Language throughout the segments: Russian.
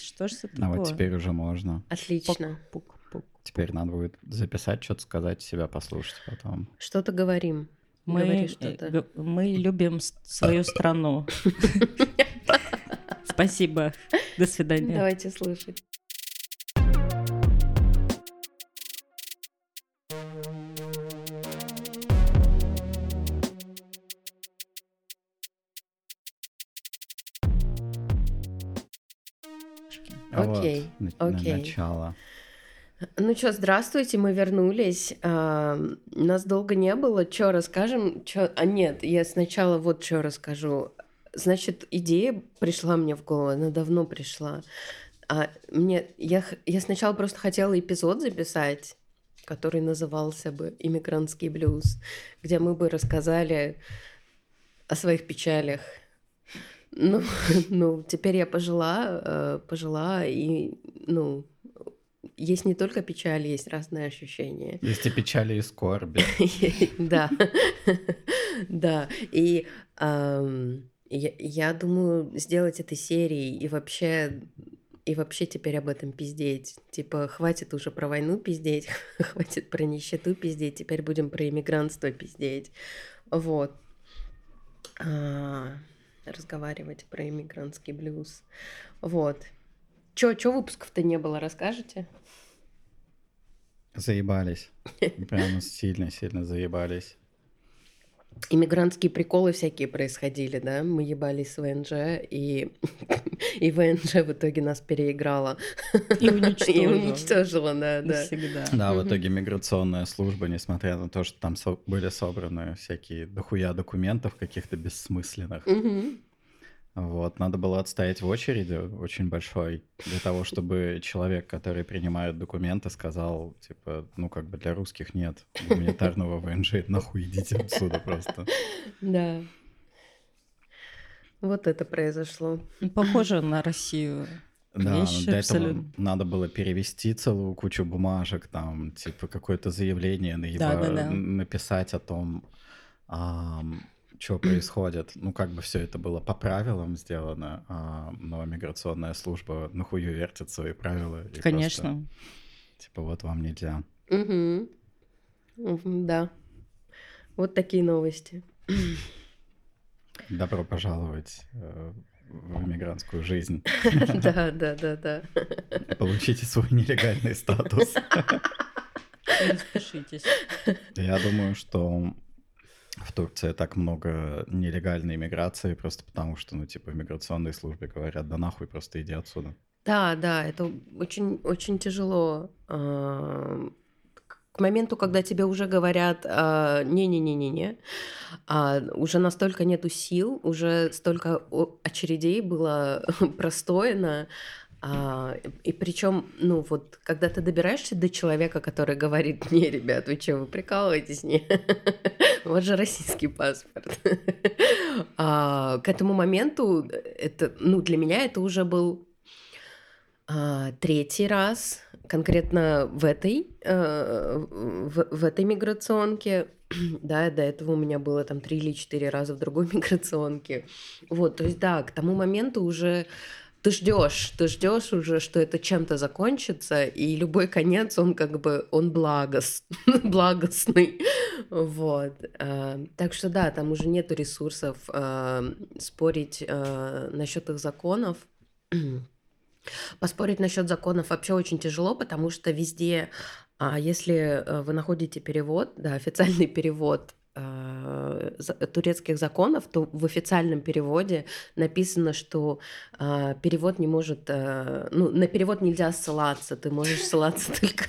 что ж это А вот такое? теперь уже можно. Отлично. Пук-пук. Теперь надо будет записать, что-то сказать, себя послушать потом. Что-то говорим. Мы, Говори э, что-то. мы любим свою страну. Спасибо. До свидания. Давайте слушать. Окей, Вот, на- начало. Ну что, здравствуйте, мы вернулись. А, нас долго не было. Что расскажем? Чё... А нет, я сначала вот что расскажу. Значит, идея пришла мне в голову, она давно пришла. А мне, я, я сначала просто хотела эпизод записать, который назывался бы «Иммигрантский блюз», где мы бы рассказали о своих печалях. Ну, ну теперь я пожила, э, пожила, и, ну, есть не только печаль, есть разные ощущения. Есть и печали, и скорби. Да, да. И я, я думаю сделать этой серией и вообще и вообще теперь об этом пиздеть. Типа, хватит уже про войну пиздеть, хватит про нищету пиздеть, теперь будем про иммигрантство пиздеть. Вот. Разговаривать про иммигрантский блюз. Вот. Чё, чё выпусков-то не было, расскажете? Заебались. Прямо сильно-сильно заебались. Иммигрантские приколы всякие происходили, да? Мы ебались с ВНЖ, и, и ВНЖ в итоге нас переиграла. И уничтожила. И уничтожила, да, да. Навсегда. Да, в итоге миграционная служба, несмотря на то, что там со- были собраны всякие дохуя документов каких-то бессмысленных, Мгм. Вот, надо было отстоять в очереди очень большой для того, чтобы человек, который принимает документы, сказал, типа, ну, как бы для русских нет гуманитарного ВНЖ, нахуй идите отсюда просто. Да. Вот это произошло. Ну, Похоже на Россию. Да, Вещи для этого абсолютно. надо было перевести целую кучу бумажек, там, типа, какое-то заявление наеба- Да-да-да. написать о том, что происходит. Ну, как бы все это было по правилам сделано, а, но миграционная служба нахую вертит свои правила. и просто, Конечно. типа, вот вам нельзя. Мгм, Да. Вот такие новости. Добро пожаловать э, в иммигрантскую жизнь. Да, да, да, да. Получите свой нелегальный статус. Распишитесь. Я думаю, что в Турции так много нелегальной иммиграции, просто потому что, ну, типа, в миграционной службе говорят, да нахуй, просто иди отсюда. Да, да, это очень, очень тяжело. а, к- моменту, когда тебе уже говорят, а, не-не-не-не-не, а, уже настолько нету сил, уже столько очередей было простоено, а, и причем, ну вот, когда ты добираешься до человека, который говорит, не, ребят, вы что, вы прикалываетесь? Не, вот же российский паспорт. А, К этому моменту это, ну, для меня это уже был а, третий раз, конкретно в этой, э, в, в этой миграционке. Да, до этого у меня было там три или четыре раза в другой миграционке. Вот, то есть, да, к тому моменту уже ты ждешь, ты ждешь уже, что это чем-то закончится, и любой конец, он как бы, он благос, благостный. Вот. а, Так что да, там уже нету ресурсов а, спорить а, насчет их законов. Поспорить насчет законов вообще очень тяжело, потому что везде, а, если э, вы находите перевод, да, официальный перевод э, турецких законов, то в официальном переводе написано, что а, перевод не может, э, ну, на перевод нельзя ссылаться, ты можешь ссылаться только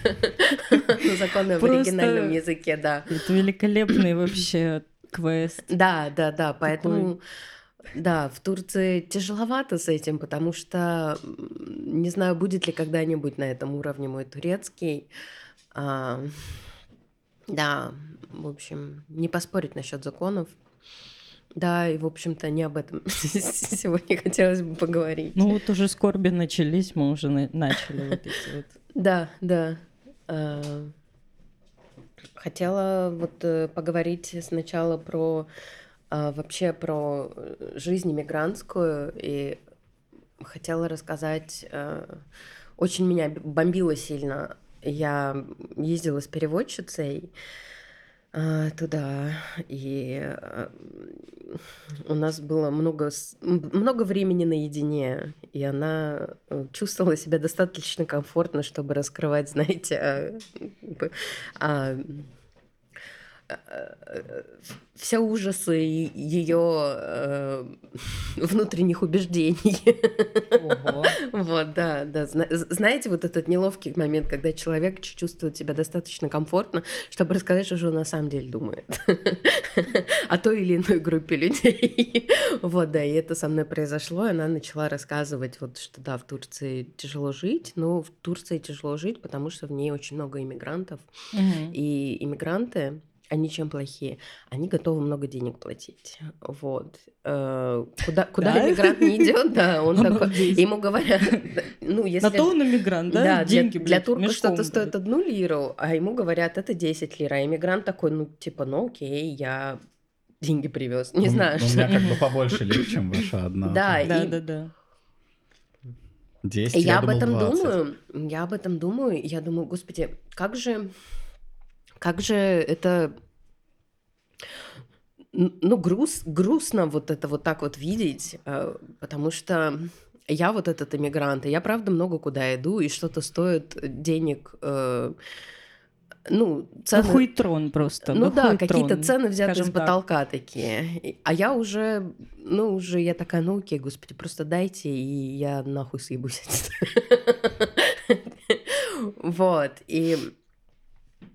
на законы в оригинальном языке, да. Это великолепный вообще квест. Да, да, да, поэтому, да, в Турции тяжеловато с этим, потому что не знаю, будет ли когда-нибудь на этом уровне мой турецкий. А, да, в общем, не поспорить насчет законов. Да, и, в общем-то, не об этом сегодня хотелось бы поговорить. Ну вот уже скорби начались, мы уже на- начали вот эти вот. Да, да. А, Хотела вот э, поговорить сначала про а, вообще про жизнь иммигрантскую и хотела рассказать. э, Очень меня бомбило сильно. Я ездила с переводчицей туда, и э, у нас было много, много времени наедине, и она э, чувствовала себя достаточно комфортно, чтобы раскрывать, знаете, б- а, э, все ужасы ее внутренних убеждений. Ого. Вот, да, да. Знаете, вот этот неловкий момент, когда человек чувствует себя достаточно комфортно, чтобы рассказать, что же он на самом деле думает о той или иной группе людей. Вот, да, и это со мной произошло, она начала рассказывать, вот, что да, в Турции тяжело жить, но в Турции тяжело жить, потому что в ней очень много иммигрантов, и иммигранты, они чем плохие? Они готовы много денег платить. Вот. Э, Куда, куда Да? иммигрант не идет, да, он такой... Ему говорят, ну, если... На то он иммигрант, да? Да, для, Деньги, для блядь, турка что-то стоит одну лиру, а ему говорят, это 10 лир. А иммигрант такой, ну, типа, ну окей, я деньги привез. Не Ну, знаю, ну, У меня как бы побольше лир, чем ваша одна. Да, Да, да, да. 10, И я, я об думал, этом 20. думаю, я об этом думаю, и я думаю, господи, как же, как же это, ну, груз, грустно вот это вот так вот видеть, э, потому что я вот этот иммигрант, и я правда много куда иду, и что-то стоит денег, э, ну, цены... Глухой трон просто. Ну да, глухой какие-то цены взяты с так. потолка такие. И- А я уже, ну, уже я такая, ну окей, господи, просто дайте, и я нахуй съебусь. Вот, и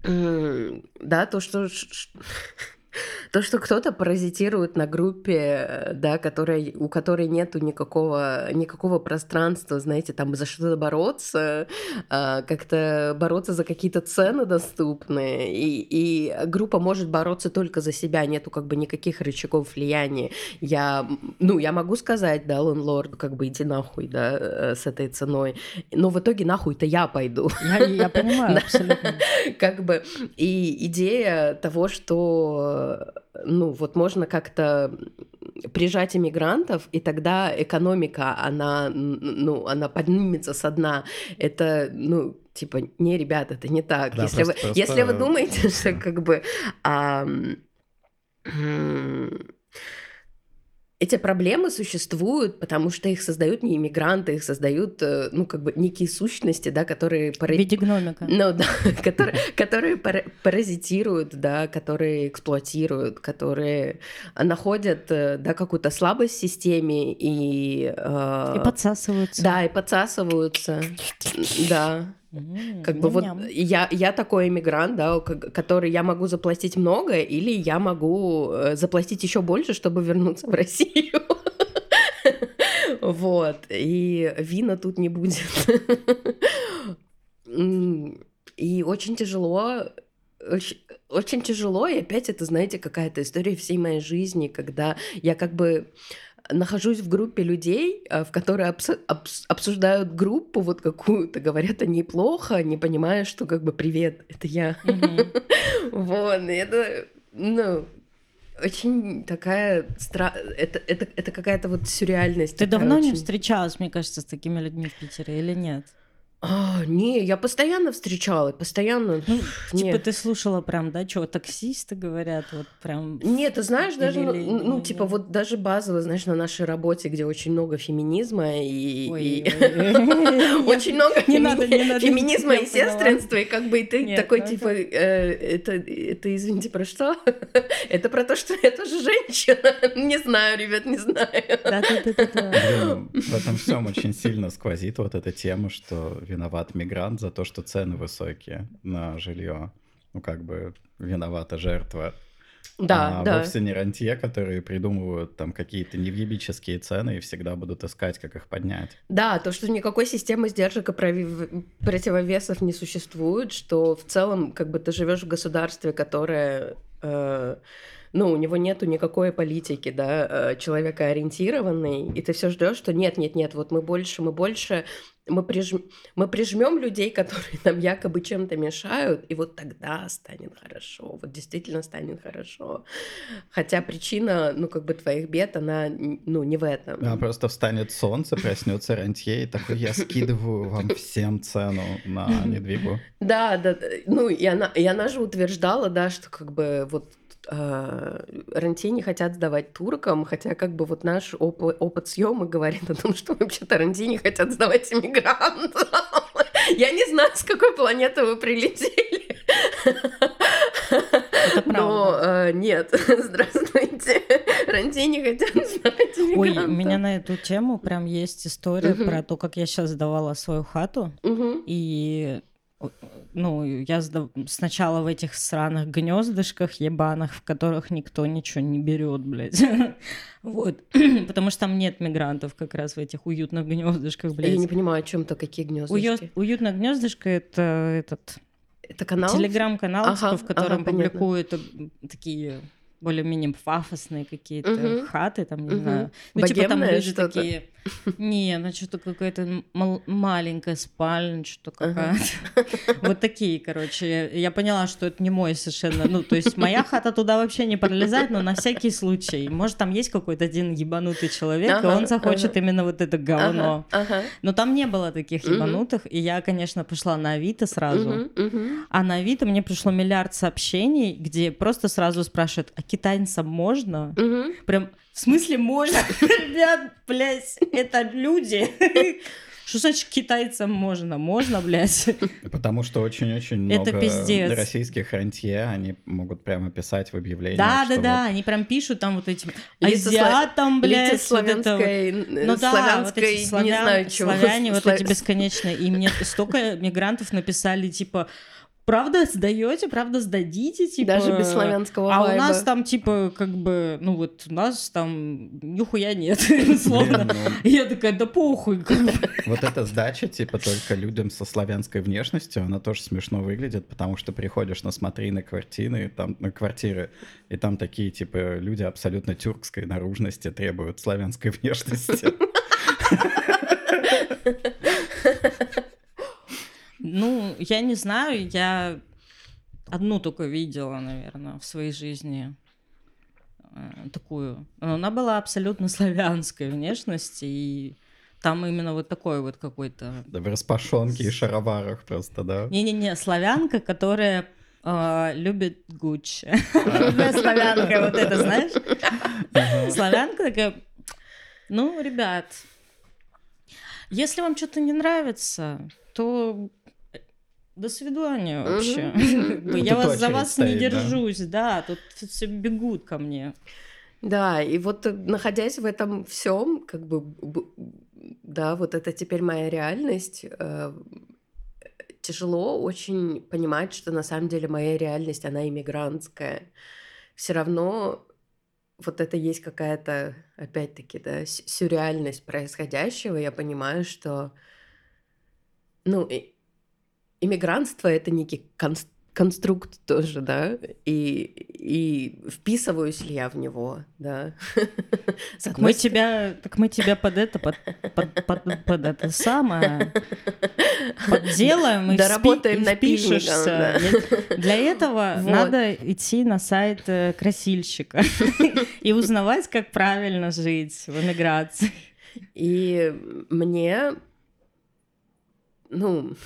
да, то, что то, что кто-то паразитирует на группе, да, которая, у которой нету никакого, никакого пространства, знаете, там за что-то бороться, а, как-то бороться за какие-то цены доступные, и, и группа может бороться только за себя, нету как бы никаких рычагов влияния. Я, ну, я могу сказать, да, лендлорду, как бы иди нахуй, да, э, с этой ценой, но в итоге нахуй-то я пойду. Я, я понимаю, абсолютно. как бы и идея того, что ну вот можно как-то прижать иммигрантов, и тогда экономика, она, ну, она поднимется со дна. Это, ну, типа, не, ребят, это не так. Да, если, вы, просто- если вы просто- думаете, что как бы м, эти проблемы существуют, потому что их создают не иммигранты, их создают, э, ну, как бы некие сущности, да, которые В пара- виде гномика. ну да, которые, которые пара- паразитируют, да, которые эксплуатируют, которые находят, э, да, какую-то слабость в системе и... э, И подсасываются. Да, и подсасываются. Да. Как бы вот я, я такой иммигрант, да, который я могу заплатить много, или я могу э, заплатить еще больше, чтобы вернуться в Россию. Вот. И вина тут не будет. И очень тяжело очень, очень тяжело, и опять это, знаете, какая-то история всей моей жизни, когда я как бы нахожусь в группе людей, а, в которой обс- обс- обсуждают группу вот какую-то, говорят о ней плохо, не понимая, что как бы привет, это я. Вот, это, ну, очень такая стра... это, это, это какая-то вот сюрреальность. Ты давно не встречалась, мне кажется, с такими людьми в Питере или нет? А, не, я постоянно встречала, постоянно. Ну, типа ты слушала прям, да, что таксисты говорят, вот прям... Нет, ты знаешь, даже, ну, Или- ну, или- типа, вот даже базово, знаешь, на нашей работе, где очень много феминизма и... Очень много феминизма и сестринства, и как бы и ты Нет, такой, типа, э, это, это, извините, про что? Это про то, что я тоже женщина? Не знаю, ребят, не знаю. В этом всем очень сильно сквозит вот эта тема, что виноват мигрант за то, что цены высокие на жилье. Ну, как бы виновата жертва. Да, а да. вовсе не рантье, которые придумывают там какие-то невъебические цены и всегда будут искать, как их поднять. Да, то, что никакой системы сдержек и противовесов не существует, что в целом как бы ты живешь в государстве, которое э, ну, у него нету никакой политики, да, э, человекоориентированной, и ты все ждешь, что нет, нет, нет, вот мы больше, мы больше мы, прижм... мы прижмем людей, которые нам якобы чем-то мешают, и вот тогда станет хорошо, вот действительно станет хорошо. Хотя причина, ну, как бы твоих бед, она, ну, не в этом. А просто встанет солнце, проснется рантье, и такой, я скидываю вам всем цену на недвигу. Да, да, ну, и она, и она же утверждала, да, что как бы вот Ранти не хотят сдавать туркам, хотя как бы вот наш оп- опыт съема говорит о том, что вообще-то Ранти не хотят сдавать иммигрантам. Я не знаю, с какой планеты вы прилетели. Но э, нет, здравствуйте. Ранти не хотят сдавать иммигрантам. Ой, у меня на эту тему прям есть история про то, как я сейчас сдавала свою хату. И ну, я сначала в этих сраных гнездышках ебаных, в которых никто ничего не берет, блядь. вот. Потому что там нет мигрантов как раз в этих уютных гнездышках, блядь. Я не понимаю, о чем то какие гнездышки. Уют, уютное гнездышко это этот... Это канал? Телеграм-канал, ага, типа, в котором ага, публикуют такие более-менее пафосные какие-то угу. хаты, там, не угу. знаю. Ну, типа там люди такие... Не, ну что-то какая-то маленькая спальня, что-то какая-то. Вот такие, короче. Я поняла, что это не мой совершенно. Ну, то есть моя хата туда вообще не пролезает, но на всякий случай. Может, там есть какой-то один ебанутый человек, и он захочет именно вот это говно. Но там не было таких ебанутых, и я, конечно, пошла на Авито сразу. А на Авито мне пришло миллиард сообщений, где просто сразу спрашивают, а китайцам можно? Прям в смысле можно? Ребят, блядь, это люди. Что значит китайцам можно? Можно, блядь. Потому что очень-очень много пиздец. российских рантье, они могут прямо писать в объявлении. Да, да, да, вот... они прям пишут там вот этим азиатам, блядь. Лица славянской, вот это... ну, да, славянской, вот эти славян, не знаю чего. Славяне вот эти бесконечные. И мне столько мигрантов написали, типа, правда сдаете, правда сдадите, типа. Даже без славянского А вайба. у нас там, типа, как бы, ну вот, у нас там нихуя нет, условно. Ну. Я такая, да похуй. Вот эта сдача, типа, только людям со славянской внешностью, она тоже смешно выглядит, потому что приходишь на смотрины квартиры, там, на квартиры, и там такие, типа, люди абсолютно тюркской наружности требуют славянской внешности. Ну, я не знаю, я одну только видела, наверное, в своей жизни э, такую. Но она была абсолютно славянской внешности, и там именно вот такой вот какой-то... Да, в распашонке и шароварах просто, да? Не-не-не, славянка, которая э, любит Гуччи. Славянка, вот это, знаешь? Славянка такая, ну, ребят, если вам что-то не нравится, то до свидания вообще. Я вас за вас не держусь, да, тут все бегут ко мне. Да, и вот находясь в этом всем, как бы, да, вот это теперь моя реальность. Э, тяжело очень понимать, что на самом деле моя реальность, она иммигрантская. Все равно вот это есть какая-то, опять-таки, да, сюрреальность происходящего. Я понимаю, что, ну, иммигрантство это некий конст конструкт тоже, да, и, и вписываюсь ли я в него, да. Так мы тебя, так мы тебя под это, под, под, под, под это самое подделаем и Доработаем впи- впишешься. Да. Для этого вот. надо идти на сайт э, красильщика и узнавать, как правильно жить в эмиграции. И мне, ну,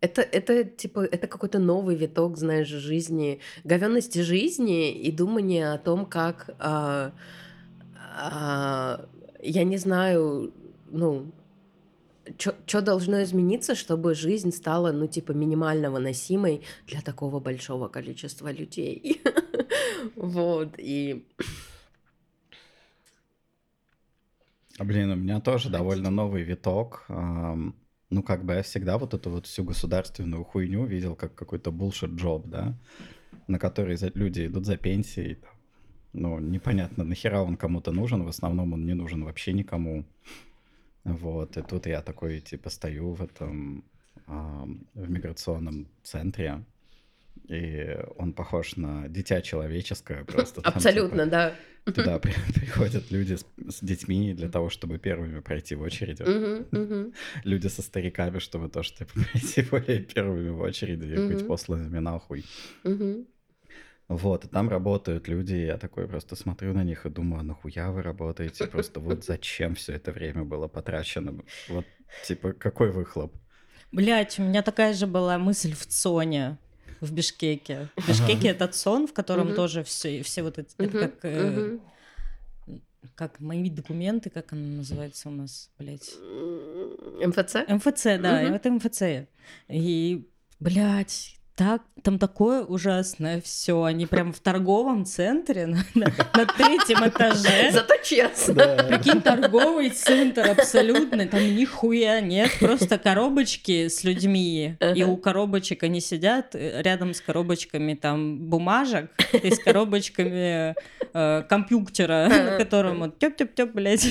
это, это типа, это какой-то новый виток, знаешь, жизни, говенности жизни и думания о том, как, а, а, я не знаю, ну, что должно измениться, чтобы жизнь стала, ну, типа, минимально выносимой для такого большого количества людей. Вот, и... Блин, у меня тоже довольно новый виток. Ну, как бы я всегда вот эту вот всю государственную хуйню видел как какой-то bullshit джоб, да, на который люди идут за пенсией. Ну, непонятно, нахера он кому-то нужен, в основном он не нужен вообще никому. Вот, и тут я такой, типа, стою в этом, э, в миграционном центре, и он похож на дитя человеческое просто. Абсолютно, типа, да. Туда приходят люди с, с детьми для того, чтобы первыми пройти в очереди. Uh-huh, uh-huh. Люди со стариками, чтобы тоже типа, пройти более первыми в очереди и uh-huh. быть посланными нахуй. Вот, и там работают люди, и я такой просто смотрю на них и думаю, а нахуя вы работаете? Просто вот зачем все это время было потрачено? Вот, типа, какой выхлоп? Блять, у меня такая же была мысль в ЦОНе в Бишкеке. В Бишкеке ага. этот сон, в котором угу. тоже все, все вот эти, угу. это как, э, угу. как мои документы, как оно называется у нас, блядь? МФЦ? МФЦ, да, угу. это МФЦ. И, блядь, так, там такое ужасное все. Они прям в торговом центре на, на, на третьем этаже. Зато честно. Да. Прикинь, торговый центр абсолютно. Там нихуя нет. Просто коробочки с людьми. И у коробочек они сидят э, рядом с коробочками там бумажек и с коробочками э, компьютера, на котором вот тёп-тёп-тёп, блядь.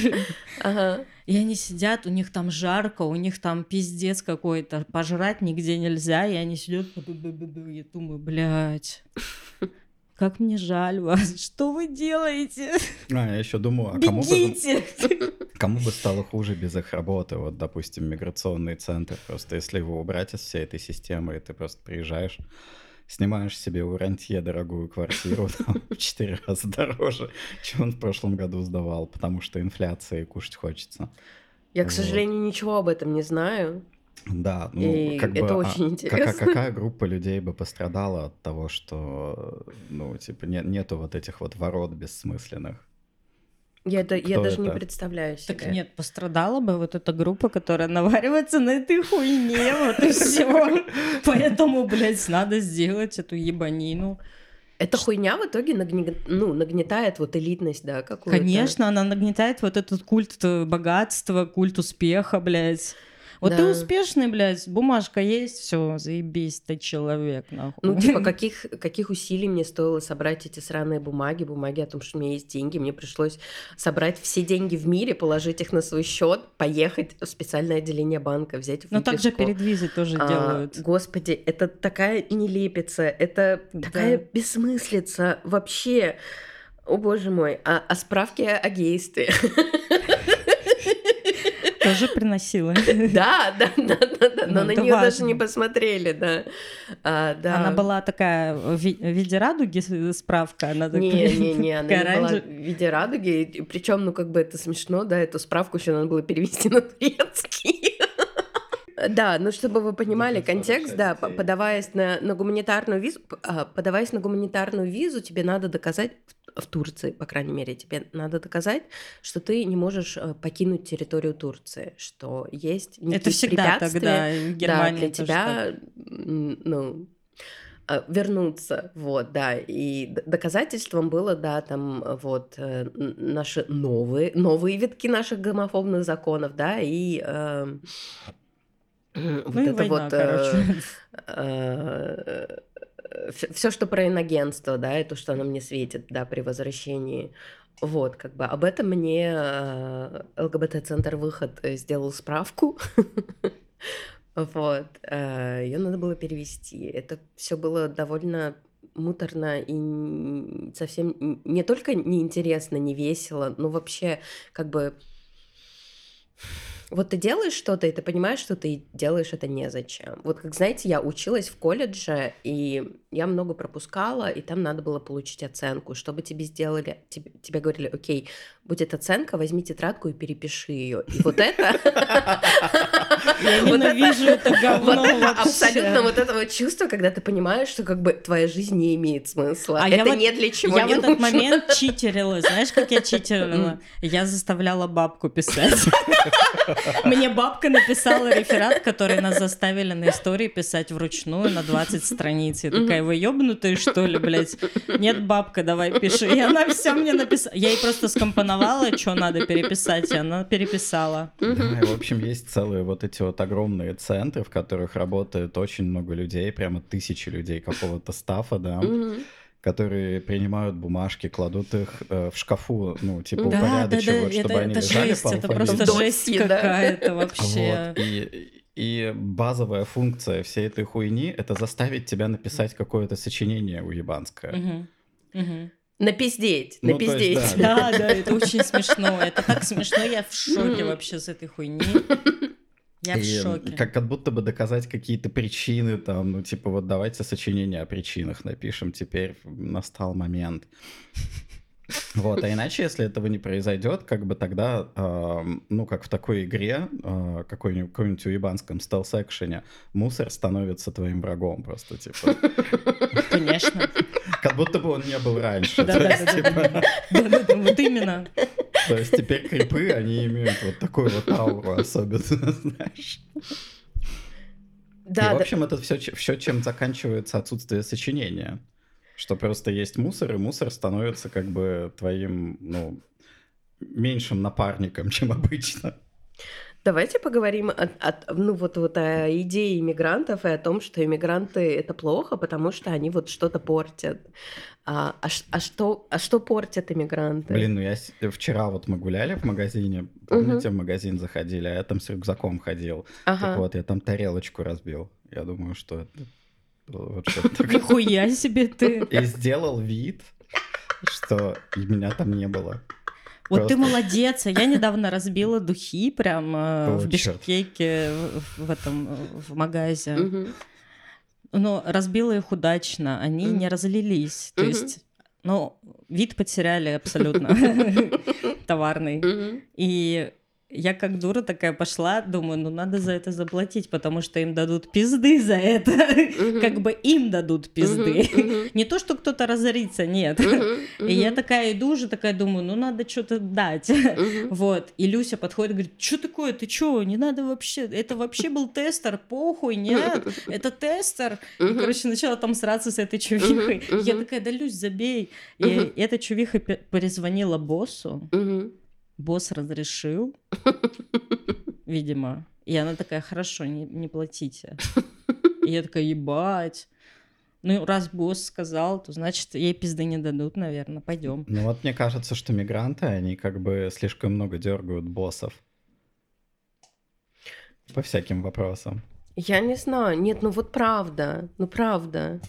Ага. И они сидят, у них там жарко, у них там пиздец какой-то, пожрать нигде нельзя, и они сидят, я думаю, блядь, как мне жаль вас, что вы делаете? А, я еще думаю, а кому бы, кому бы стало хуже без их работы? Вот, допустим, миграционный центр, просто если его убрать из всей этой системы, и ты просто приезжаешь, снимаешь себе у рантье дорогую квартиру там, в четыре раза дороже, чем он в прошлом году сдавал, потому что инфляция и кушать хочется. Я, к сожалению, ничего об этом не знаю. Да, ну и как это бы, очень а, интересно. Какая, какая группа людей бы пострадала от того, что ну типа нет, нету вот этих вот ворот бессмысленных? Я, это, я даже это? не представляю себе. Так нет, пострадала бы вот эта группа, которая наваривается на этой хуйне, вот и все. Поэтому, блядь, надо сделать эту ебанину. Эта хуйня в итоге нагне... ну, нагнетает вот элитность, да, какую-то. Конечно, она нагнетает вот этот культ богатства, культ успеха, блядь. Вот да. ты успешный, блядь, бумажка есть, все, заебись, ты человек, нахуй. Ну, типа, каких, каких усилий мне стоило собрать эти сраные бумаги, бумаги о том, что у меня есть деньги. Мне пришлось собрать все деньги в мире, положить их на свой счет, поехать в специальное отделение банка, взять Ну, так же перед визой тоже а, делают. Господи, это такая нелепица, это да. такая бессмыслица вообще. О боже мой, а, а справки о гействе. Тоже приносила. Да, да, да, да, да, но ну, на нее даже не посмотрели, да. А, да. Она была такая в виде радуги справка, она. Не, не, не, она была в виде радуги, причем, ну как бы это смешно, да, эту справку еще надо было перевести на турецкий. Да, ну чтобы вы понимали контекст, да, подаваясь на, на гуманитарную визу, а, подаваясь на гуманитарную визу, тебе надо доказать в Турции, по крайней мере, тебе надо доказать, что ты не можешь э, покинуть территорию Турции, что есть Это всегда тогда в Германии да, для тебя, так. ну, э, вернуться, вот, да, и доказательством было, да, там, вот, э, наши новые, новые витки наших гомофобных законов, да, и э, ну вот и это война, вот... Короче. Э, все, что про иногенство, да, и то, что оно мне светит, да, при возвращении. Вот, как бы об этом мне э, ЛГБТ-центр «Выход» сделал справку. Вот, э, ее надо было перевести. Это все было довольно муторно и совсем не только неинтересно, не весело, но вообще как бы вот ты делаешь что-то, и ты понимаешь, что ты делаешь это незачем. Вот как, знаете, я училась в колледже, и я много пропускала, и там надо было получить оценку. Чтобы тебе сделали, тебе, тебе говорили, окей, будет оценка, возьми тетрадку и перепиши ее. И вот это... Я ненавижу это говно Абсолютно вот это вот чувство, когда ты понимаешь, что как бы твоя жизнь не имеет смысла. А это не для чего Я в этот момент читерила. Знаешь, как я читерила? Я заставляла бабку писать. Мне бабка написала реферат, который нас заставили на истории писать вручную на 20 страниц. Я такая, вы ёбнутые, что ли, блядь? Нет, бабка, давай пиши. И она все мне написала. Я ей просто скомпоновала, что надо переписать, и она переписала. Да, в общем, есть целые вот эти вот огромные центры, в которых работает очень много людей, прямо тысячи людей какого-то стафа, да которые принимают бумажки, кладут их э, в шкафу, ну, типа, да, упорядочивают, да, да, чтобы это, они это лежали жесть, по Это просто жесть какая-то вообще. Вот, и, И базовая функция всей этой хуйни — это заставить тебя написать какое-то сочинение уебанское. Угу. Угу. Напиздеть, ну, напиздеть. Есть, да. да, да, это очень смешно. Это так смешно, я в шоке вообще с этой хуйни. Я в шоке. Как, как будто бы доказать какие-то причины, там, ну, типа, вот давайте сочинение о причинах напишем, теперь настал момент. Вот, а иначе, если этого не произойдет, как бы тогда, э, ну, как в такой игре, э, какой-нибудь, какой-нибудь уебанском стелс-экшене, мусор становится твоим врагом просто, типа. Конечно. Как будто бы он не был раньше. Да-да-да, типа. вот именно. То есть теперь крипы, они имеют вот такую вот ауру особенно, знаешь. Да, и, в общем, да. это все, все, чем заканчивается отсутствие сочинения что просто есть мусор, и мусор становится как бы твоим, ну, меньшим напарником, чем обычно. Давайте поговорим о, о, ну, вот, вот о идее иммигрантов и о том, что иммигранты это плохо, потому что они вот что-то портят. А, а, а, что, а что портят иммигранты? Блин, ну я вчера вот мы гуляли в магазине, помните, угу. в магазин заходили, а я там с рюкзаком ходил. Ага. Так вот, я там тарелочку разбил. Я думаю, что это вот Нихуя себе ты. И сделал вид, что меня там не было. Вот ты молодец, а я недавно разбила духи прям э, в Бишкеке, в, этом, в магазе. Но разбила их удачно, они не разлились. То есть, ну, вид потеряли абсолютно товарный. И я как дура такая пошла, думаю, ну надо за это заплатить, потому что им дадут пизды за это. Uh-huh. как бы им дадут пизды. Uh-huh, uh-huh. Не то, что кто-то разорится, нет. И я такая иду уже, такая думаю, ну надо что-то дать. Вот. И Люся подходит и говорит, что такое, ты что, не надо вообще, это вообще был тестер, похуй, нет, это тестер. И, короче, начала там сраться с этой чувихой. Я такая, да, Люсь, забей. И эта чувиха перезвонила боссу. Босс разрешил, видимо. И она такая, хорошо, не, не платите. И я такая, ебать. Ну, раз босс сказал, то значит, ей пизды не дадут, наверное. Пойдем. Ну вот мне кажется, что мигранты, они как бы слишком много дергают боссов. По всяким вопросам. Я не знаю. Нет, ну вот правда. Ну правда.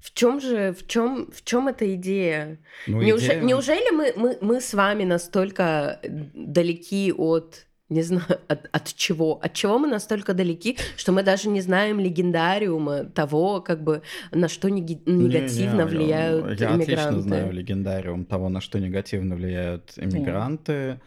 В чем же, в чем, в чем эта идея? Ну, Неуже, идея... Неужели мы, мы, мы с вами настолько далеки от не знаю, от, от чего, от чего мы настолько далеки, что мы даже не знаем легендариума того, как бы на что неги- негативно не, не, влияют я, я иммигранты. Я отлично знаю легендариум того, на что негативно влияют иммигранты. Mm.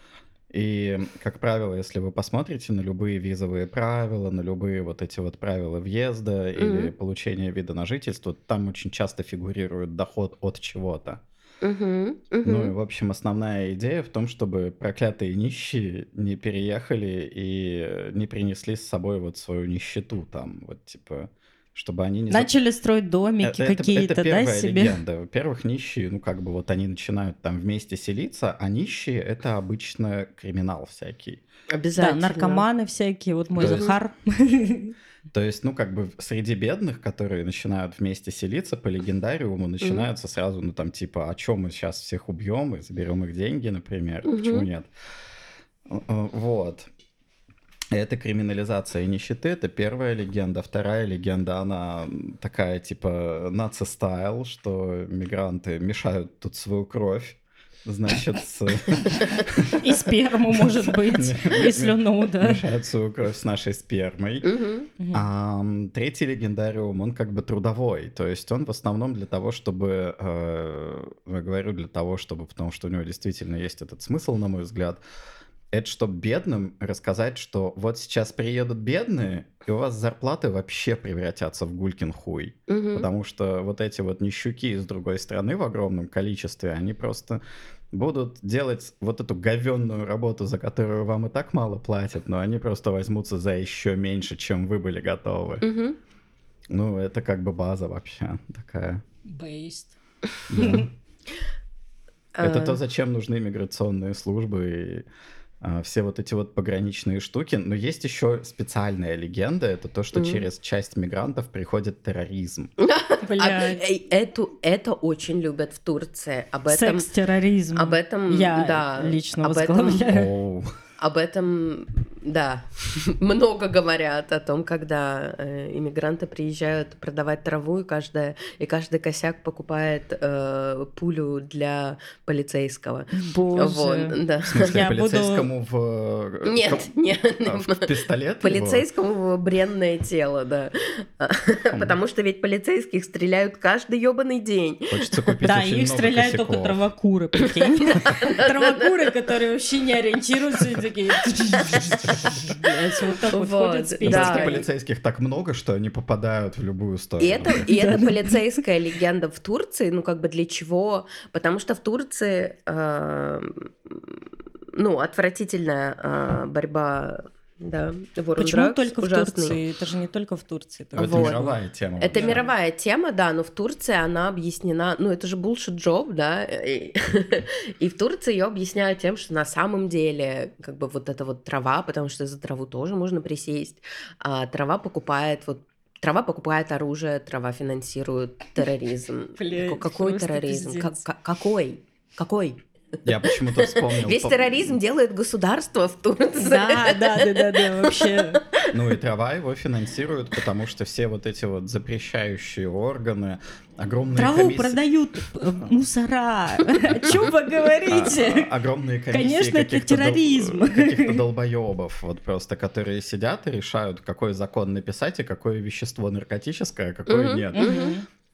И, как правило, если вы посмотрите на любые визовые правила, на любые вот эти вот правила въезда mm-hmm. или получения вида на жительство, там очень часто фигурирует доход от чего-то. Uh-huh, uh-huh. Ну и, в общем, основная идея в том, чтобы проклятые нищие не переехали и не принесли с собой вот свою нищету там, вот типа чтобы они не... Начали строить домики это, какие-то, это, это первая да, себе? легенда. Во-первых, нищие, ну, как бы вот они начинают там вместе селиться, а нищие — это обычно криминал всякий. Обязательно. Да, наркоманы всякие, вот мой То Захар. То есть, ну, как бы среди бедных, которые начинают вместе селиться по легендариуму, начинаются сразу, ну, там, типа, а чем мы сейчас всех убьем и заберем их деньги, например, почему нет? Э, э, вот. Это криминализация нищеты, это первая легенда. Вторая легенда, она такая типа наци-стайл, что мигранты мешают тут свою кровь. Значит, И сперму, может быть, и слюну, да. Мешают свою кровь с нашей спермой. А третий легендариум, он как бы трудовой. То есть он в основном для того, чтобы... Э, я говорю для того, чтобы... Потому что у него действительно есть этот смысл, на мой взгляд это чтобы бедным рассказать, что вот сейчас приедут бедные, и у вас зарплаты вообще превратятся в гулькин хуй. Угу. Потому что вот эти вот нищуки из другой страны в огромном количестве, они просто будут делать вот эту говенную работу, за которую вам и так мало платят, но они просто возьмутся за еще меньше, чем вы были готовы. Угу. Ну, это как бы база вообще такая. Based. Да. Это то, зачем нужны миграционные службы и а, все вот эти вот пограничные штуки. Но есть еще специальная легенда, это то, что mm. через часть мигрантов приходит терроризм. А, эту, это очень любят в Турции. Об этом, Секс-терроризм. Об этом, Я да, лично об этом, об этом да, много говорят о том, когда э, иммигранты приезжают продавать траву, и, каждая, и каждый косяк покупает э, пулю для полицейского. Боже. Вот, да. В смысле, Я полицейскому буду... в... Э, нет, нет. А, в пистолет Полицейскому его? в бренное тело, да. Потому что ведь полицейских стреляют каждый ёбаный день. Хочется купить Да, их стреляют только травокуры, прикинь. Травокуры, которые вообще не ориентируются такие... Да. полицейских так много, что они попадают в любую сторону. И это, и это полицейская легенда в Турции, ну как бы для чего? Потому что в Турции э, ну, отвратительная э, борьба да, War Почему Drugs только ужасный. в Турции? Это же не только в Турции. Это вот. мировая тема. Это да. мировая тема, да, но в Турции она объяснена, ну это же bullshit job, да, и, и в Турции ее объясняют тем, что на самом деле как бы вот эта вот трава, потому что за траву тоже можно присесть, а трава покупает вот Трава покупает оружие, трава финансирует терроризм. Блин, какой терроризм? какой? Какой? Я почему-то вспомнил. Весь терроризм делает государство в Турции. Да, да, да, да, да, вообще. Ну и трава его финансирует, потому что все вот эти вот запрещающие органы, огромные Траву комиссии... продают э, мусора. О чем вы говорите? А, огромные комиссии Конечно, это терроризм. каких-то долбоебов, вот просто, которые сидят и решают, какой закон написать и какое вещество наркотическое, а какое нет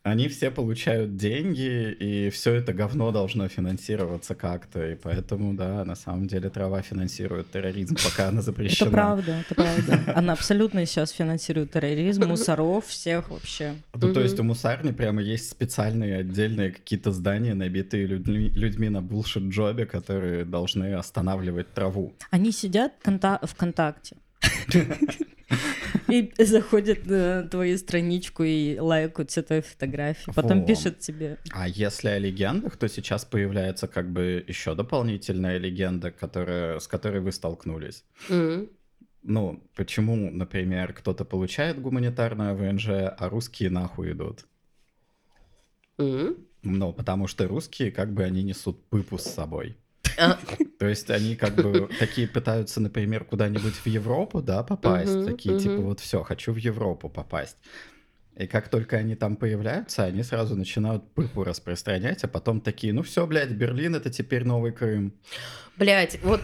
они все получают деньги, и все это говно должно финансироваться как-то. И поэтому, да, на самом деле трава финансирует терроризм, пока она запрещена. Это правда, это правда. Она абсолютно сейчас финансирует терроризм, мусоров, всех вообще. Ну, то есть у мусарни прямо есть специальные отдельные какие-то здания, набитые людьми, людьми на булшит-джобе, которые должны останавливать траву. Они сидят в ВКонтакте. И заходят на твою страничку и лайкают все твои фотографии. Потом Во. пишут тебе. А если о легендах, то сейчас появляется как бы еще дополнительная легенда, которая, с которой вы столкнулись. Mm-hmm. Ну, почему, например, кто-то получает гуманитарное ВНЖ, а русские нахуй идут? Mm-hmm. Ну, потому что русские, как бы, они несут пыпу с собой. А. То есть они как бы такие пытаются, например, куда-нибудь в Европу, да, попасть, такие типа вот все, хочу в Европу попасть. И как только они там появляются, они сразу начинают пыпу распространять, а потом такие, ну все, блядь, Берлин это теперь новый Крым. Блядь, вот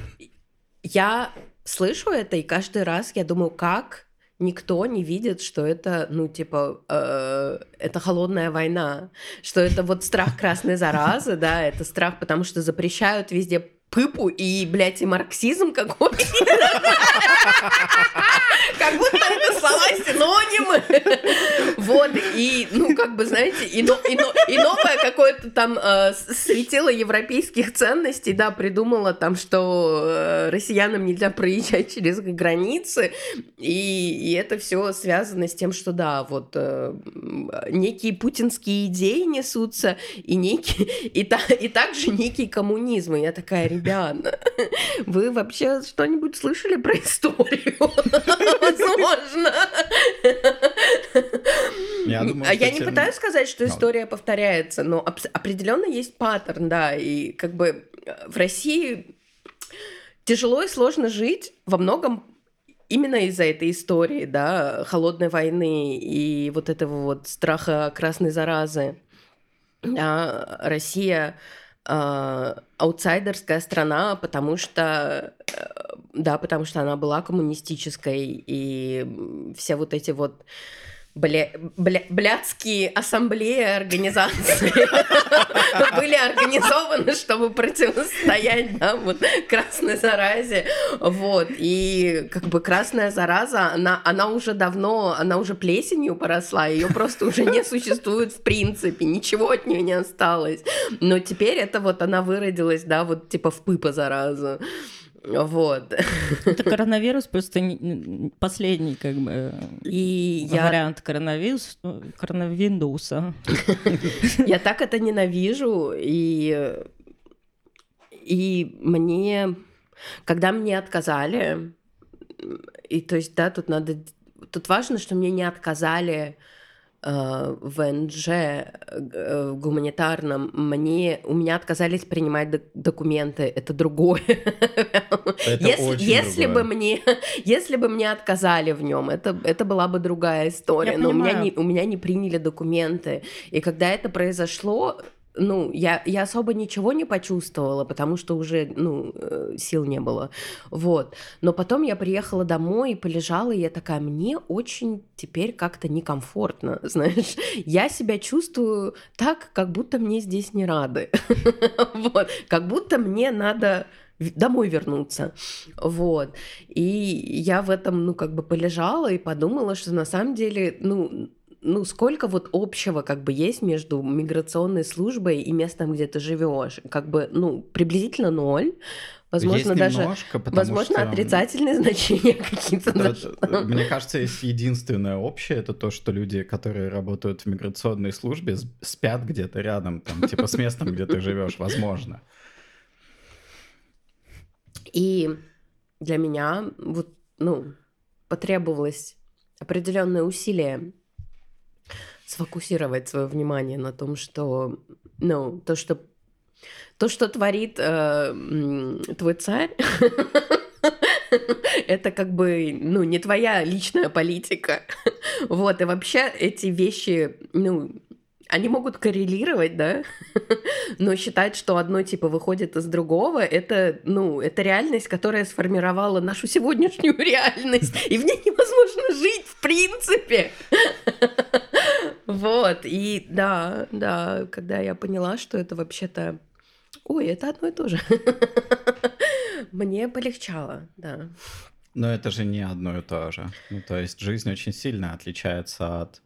я слышу это, и каждый раз я думаю, как никто не видит, что это, ну, типа, э, это холодная война, что это вот страх красной заразы, да, это страх, потому что запрещают везде пыпу и, блядь, и марксизм какой-то. Как будто это слова синонимы. Вот, и, ну, как бы, знаете, и, но, и, но, и новое какое-то там э, светило европейских ценностей, да, придумала там, что э, россиянам нельзя проезжать через границы, и, это все связано с тем, что, да, вот э, некие путинские идеи несутся, и та, и также некий коммунизм. И я такая, ребята, вы вообще что-нибудь слышали про историю? Возможно. Я думаю, а я не пытаюсь сказать, что история повторяется, но определенно есть паттерн, да, и как бы э, в России тяжело и сложно жить во многом именно из-за этой истории, да, холодной войны и вот этого вот страха красной заразы. Да, Россия э, аутсайдерская страна, потому что э, да, потому что она была коммунистической и все вот эти вот бля, бля, блядские ассамблеи организации были организованы, чтобы противостоять да, вот, красной заразе. Вот. И как бы красная зараза, она, она уже давно, она уже плесенью поросла, ее просто уже не существует в принципе, ничего от нее не осталось. Но теперь это вот она выродилась, да, вот типа в пыпа заразу. Вот. Это коронавирус просто последний как бы и вариант я... коронавирус, коронавируса. Я так это ненавижу, и, и мне, когда мне отказали, и то есть, да, тут надо, тут важно, что мне не отказали э, ВНЖ э, гуманитарном мне, у меня отказались принимать документы. Это другое. Это если, если бы мне, если бы мне отказали в нем, это, это была бы другая история. Я Но у меня, не, у меня не приняли документы. И когда это произошло, ну, я, я особо ничего не почувствовала, потому что уже, ну, э, сил не было, вот. Но потом я приехала домой и полежала, и я такая, мне очень теперь как-то некомфортно, знаешь. Я себя чувствую так, как будто мне здесь не рады, вот. Как будто мне надо домой вернуться. Вот. И я в этом, ну, как бы полежала и подумала, что на самом деле, ну, ну, сколько вот общего как бы есть между миграционной службой и местом, где ты живешь? Как бы, ну, приблизительно ноль. Возможно, есть даже немножко, возможно, что... отрицательные значения какие-то. Да, мне кажется, есть единственное общее, это то, что люди, которые работают в миграционной службе, спят где-то рядом, там, типа с местом, где ты живешь, возможно. И для меня вот, ну, потребовалось определенное усилие сфокусировать свое внимание на том, что, ну, то, что то, что творит э, твой царь, это как бы, ну, не твоя личная политика. Вот, и вообще эти вещи, ну, они могут коррелировать, да, но считать, что одно типа выходит из другого, это, ну, это реальность, которая сформировала нашу сегодняшнюю реальность, и в ней невозможно жить в принципе. Вот, и да, да, когда я поняла, что это вообще-то... Ой, это одно и то же. Мне полегчало, да. Но это же не одно и то же. Ну, то есть жизнь очень сильно отличается от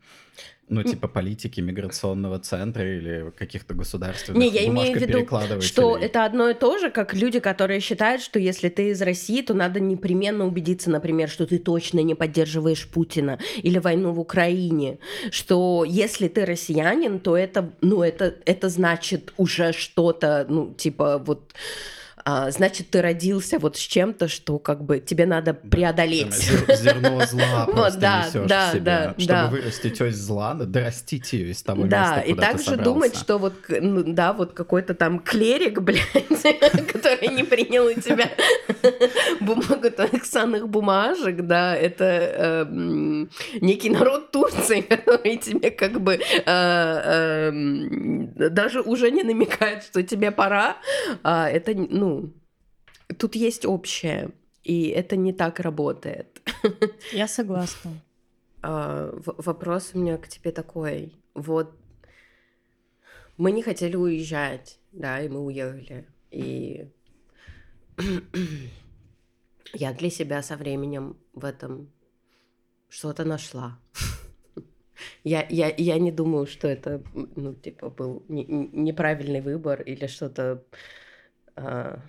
ну, типа политики миграционного центра или каких-то государственных Не, я имею в виду, что это одно и то же, как люди, которые считают, что если ты из России, то надо непременно убедиться, например, что ты точно не поддерживаешь Путина или войну в Украине, что если ты россиянин, то это, ну, это, это значит уже что-то, ну, типа вот а, значит, ты родился вот с чем-то, что как бы тебе надо да, преодолеть. Зерно зла просто да, несешь да, себе. Да, Чтобы да. вырастить часть зла, надо растить ее из того да, места, и также думать, что вот, да, вот какой-то там клерик, блядь, который не принял у тебя бумагу твоих санных бумажек, да, это эм, некий народ Турции, который тебе как бы э, эм, даже уже не намекает, что тебе пора, а это, ну, тут есть общее, и это не так работает. Я согласна. А, вопрос у меня к тебе такой. Вот мы не хотели уезжать, да, и мы уехали. И я для себя со временем в этом что-то нашла. Я, я, я не думаю, что это, ну, типа, был не, неправильный выбор или что-то а,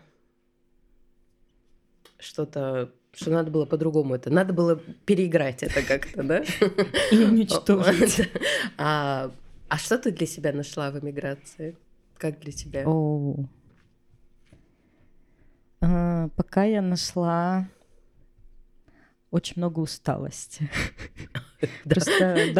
что-то что надо было по-другому это. Надо было переиграть это как-то, да? И уничтожить. А, а что ты для себя нашла в эмиграции? Как для тебя? О. А, пока я нашла очень много усталости. Просто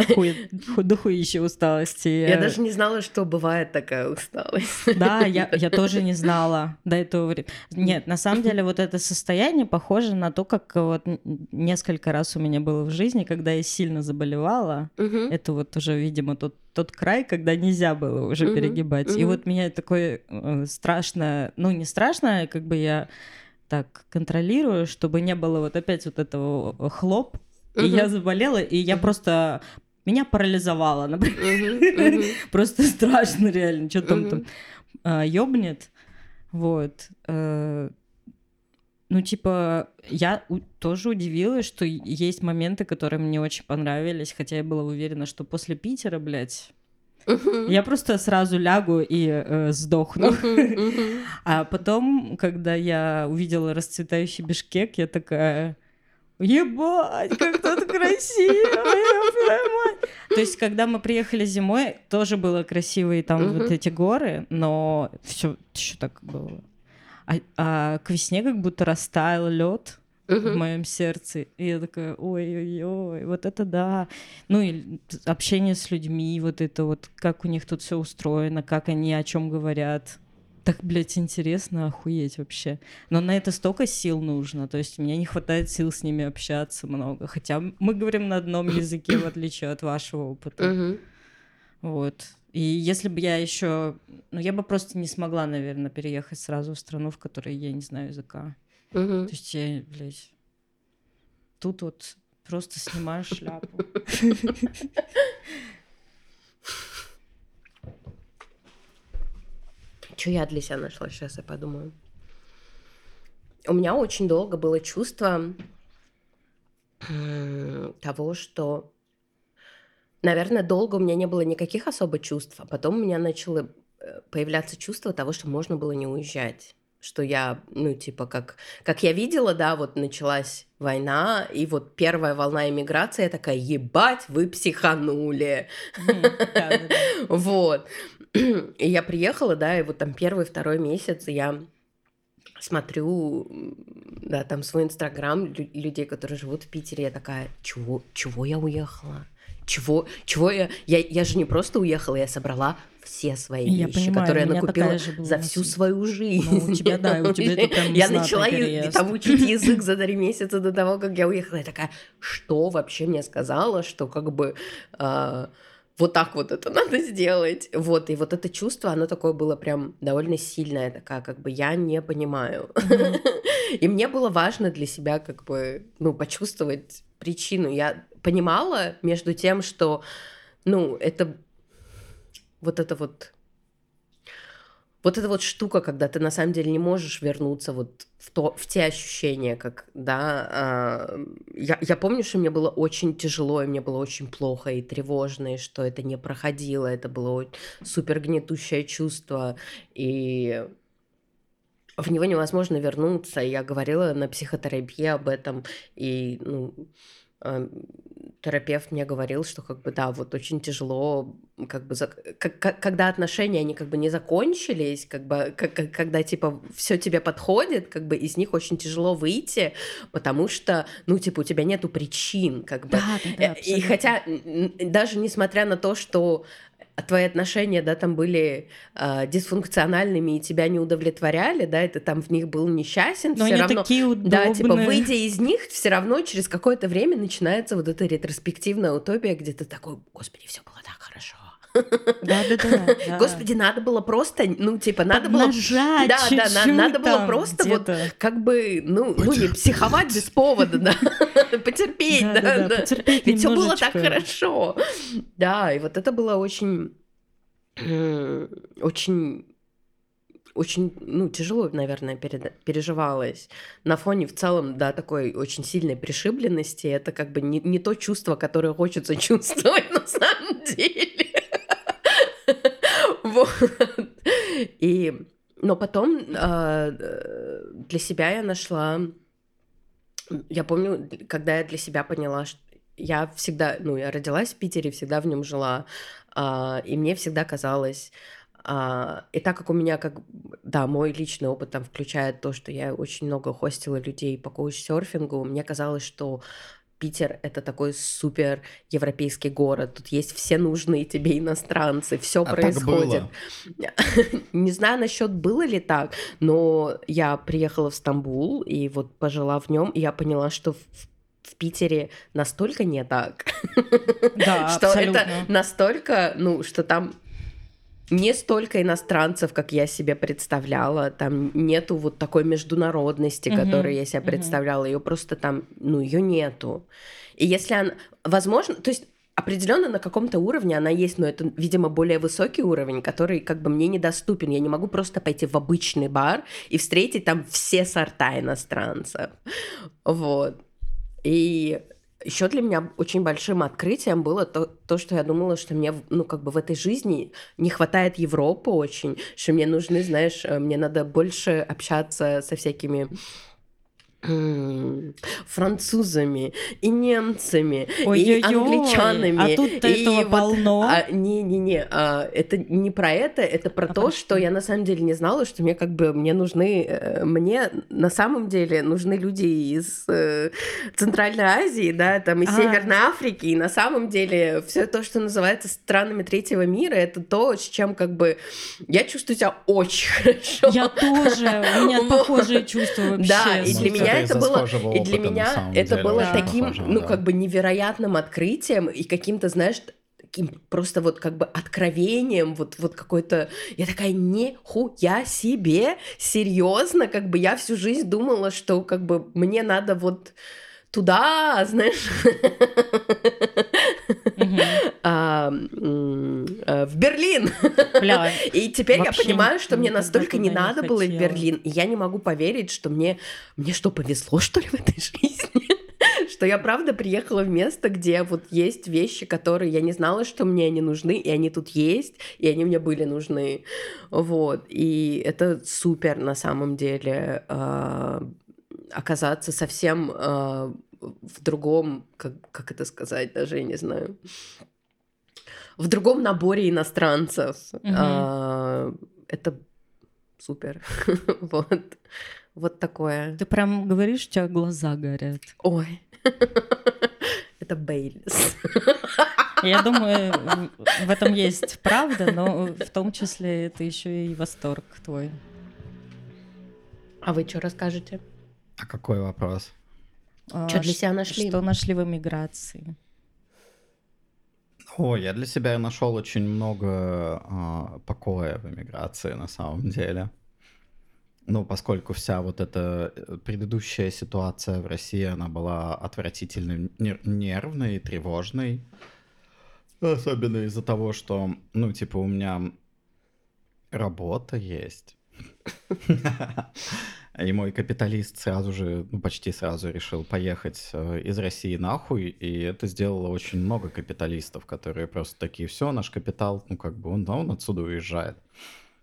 дохуй еще усталости. Я даже не знала, что бывает такая усталость. Да, я, тоже не знала до этого времени. Нет, на самом деле вот это состояние похоже на то, как вот несколько раз у меня было в жизни, когда я сильно заболевала. Это вот уже, видимо, тот, тот край, когда нельзя было уже перегибать. И вот меня такое э, страшно, ну не страшно, как бы я так контролирую, чтобы не было вот опять вот этого хлоп, и я заболела, и я просто меня парализовало, например. Просто страшно реально, что там там а, ёбнет. Вот. Э, ну, типа, я тоже удивилась, что есть моменты, которые мне очень понравились, хотя я была уверена, что после Питера, блядь, я просто сразу лягу и э, сдохну. А потом, когда я увидела расцветающий Бишкек, я такая... Ебать, как тут красиво! То есть, когда мы приехали зимой, тоже было красиво, и там вот эти горы, но все еще так было. А, а к весне как будто растаял лед. В моем сердце. И я такая, ой-ой-ой, вот это да. Ну и общение с людьми, вот это вот, как у них тут все устроено, как они о чем говорят. Так, блядь, интересно, охуеть вообще. Но на это столько сил нужно, то есть мне не хватает сил с ними общаться много. Хотя мы говорим на одном языке, в отличие от вашего опыта. Вот. И если бы я еще, ну я бы просто не смогла, наверное, переехать сразу в страну, в которой я не знаю языка. Угу. То есть я, блядь, тут вот просто снимаю шляпу. Что я для себя нашла? Сейчас я подумаю. У меня очень долго было чувство того, что Наверное, долго у меня не было никаких особо чувств, а потом у меня начало э, появляться чувство того, что можно было не уезжать. Что я, ну, типа, как, как я видела, да, вот началась война, и вот первая волна иммиграции, я такая, ебать, вы психанули. Вот. И я приехала, да, и вот там первый, второй месяц я смотрю, да, там свой инстаграм людей, которые живут в Питере, я такая, чего, чего я уехала? чего, чего я, я, я же не просто уехала, я собрала все свои я вещи, понимаю, которые я накупила за всю свою жизнь. Ну, у тебя, да, у тебя это прям Я начала там учить язык за три месяца до того, как я уехала. Я такая, что вообще мне сказала, что как бы... Э, вот так вот это надо сделать. Вот, и вот это чувство, оно такое было прям довольно сильное, такая, как бы я не понимаю. И мне было важно для себя, как бы, ну, почувствовать причину. Я понимала между тем, что, ну, это вот это вот вот эта вот штука, когда ты на самом деле не можешь вернуться вот в, то, в те ощущения, как, да, э, я, я помню, что мне было очень тяжело, и мне было очень плохо и тревожно, и что это не проходило, это было супер гнетущее чувство, и в него невозможно вернуться. Я говорила на психотерапии об этом, и, ну, терапевт мне говорил, что как бы да, вот очень тяжело, как бы за, как, как, когда отношения они как бы не закончились, как бы как, когда типа все тебе подходит, как бы из них очень тяжело выйти, потому что ну типа у тебя нету причин, как бы. Да, да, да, и хотя даже несмотря на то, что твои отношения, да, там были э, дисфункциональными и тебя не удовлетворяли, да, это там в них был несчастен, Но все они равно, такие удобные. да, типа выйдя из них, все равно через какое-то время начинается вот эта ретроспективная утопия, где ты такой, господи, все было так Да, да, да. Господи, надо было просто, ну, типа, надо было... Да, да, надо было просто вот как бы, ну, ну, не психовать без повода, да. Потерпеть, да, да. Ведь все было так хорошо. Да, и вот это было очень очень очень, ну, тяжело, наверное, переживалось. На фоне в целом, да, такой очень сильной пришибленности. Это как бы не, не то чувство, которое хочется чувствовать на самом деле. Вот. И, но потом э, для себя я нашла, я помню, когда я для себя поняла, что я всегда, ну, я родилась в Питере, всегда в нем жила, э, и мне всегда казалось, а, и так как у меня, как, да, мой личный опыт там включает то, что я очень много хостила людей по коуч-серфингу, мне казалось, что Питер — это такой супер европейский город. Тут есть все нужные тебе иностранцы, все а происходит. Не знаю насчет было ли так, но я приехала в Стамбул и вот пожила в нем, и я поняла, что в в Питере настолько не так, да, что это настолько, ну, что там не столько иностранцев, как я себе представляла. Там нету вот такой международности, uh-huh, которую я себе представляла. Ее просто там, ну, ее нету. И если она, возможно, то есть определенно на каком-то уровне она есть, но это, видимо, более высокий уровень, который как бы мне недоступен. Я не могу просто пойти в обычный бар и встретить там все сорта иностранцев. Вот. И еще для меня очень большим открытием было то, то, что я думала, что мне, ну, как бы в этой жизни не хватает Европы очень, что мне нужны, знаешь, э, мне надо больше общаться со всякими французами и немцами Ой-ой-ой. и англичанами. А тут и этого вот, полно. А, не-не-не, а, это не про это, это про а то, что я на самом деле не знала, что мне как бы мне нужны, э, мне на самом деле нужны люди из э, Центральной Азии, да, там из а. Северной Африки, и на самом деле все то, что называется странами третьего мира, это то, с чем как бы я чувствую себя очень хорошо. Я тоже, у меня похожие чувства вообще. Да, и для меня это было, и для меня это было таким, ну, как бы невероятным открытием и каким-то, знаешь, таким просто вот как бы откровением, вот, вот какой-то... Я такая, нихуя себе, серьезно, как бы я всю жизнь думала, что как бы мне надо вот туда, знаешь, в Берлин. И теперь я понимаю, что мне настолько не надо было в Берлин. Я не могу поверить, что мне... Мне что, повезло, что ли, в этой жизни? что я правда приехала в место, где вот есть вещи, которые я не знала, что мне они нужны, и они тут есть, и они мне были нужны. Вот. И это супер на самом деле а, оказаться совсем э, в другом, как, как это сказать, даже я не знаю, в другом наборе иностранцев. Mm-hmm. Э, это супер. вот. Вот такое. Ты прям говоришь, у тебя глаза горят. Ой. это Бейлис. Я думаю, в этом есть правда, но в том числе это еще и восторг твой. А вы что расскажете? А какой вопрос? А, что для себя нашли? Что нашли в эмиграции? О, я для себя нашел очень много э, покоя в эмиграции на самом деле. Ну, поскольку вся вот эта э, предыдущая ситуация в России, она была отвратительно нервной, тревожной. Особенно из-за того, что, ну, типа, у меня работа есть. И мой капиталист сразу же, ну почти сразу решил поехать э, из России нахуй, и это сделало очень много капиталистов, которые просто такие, все, наш капитал, ну как бы он, да, он отсюда уезжает.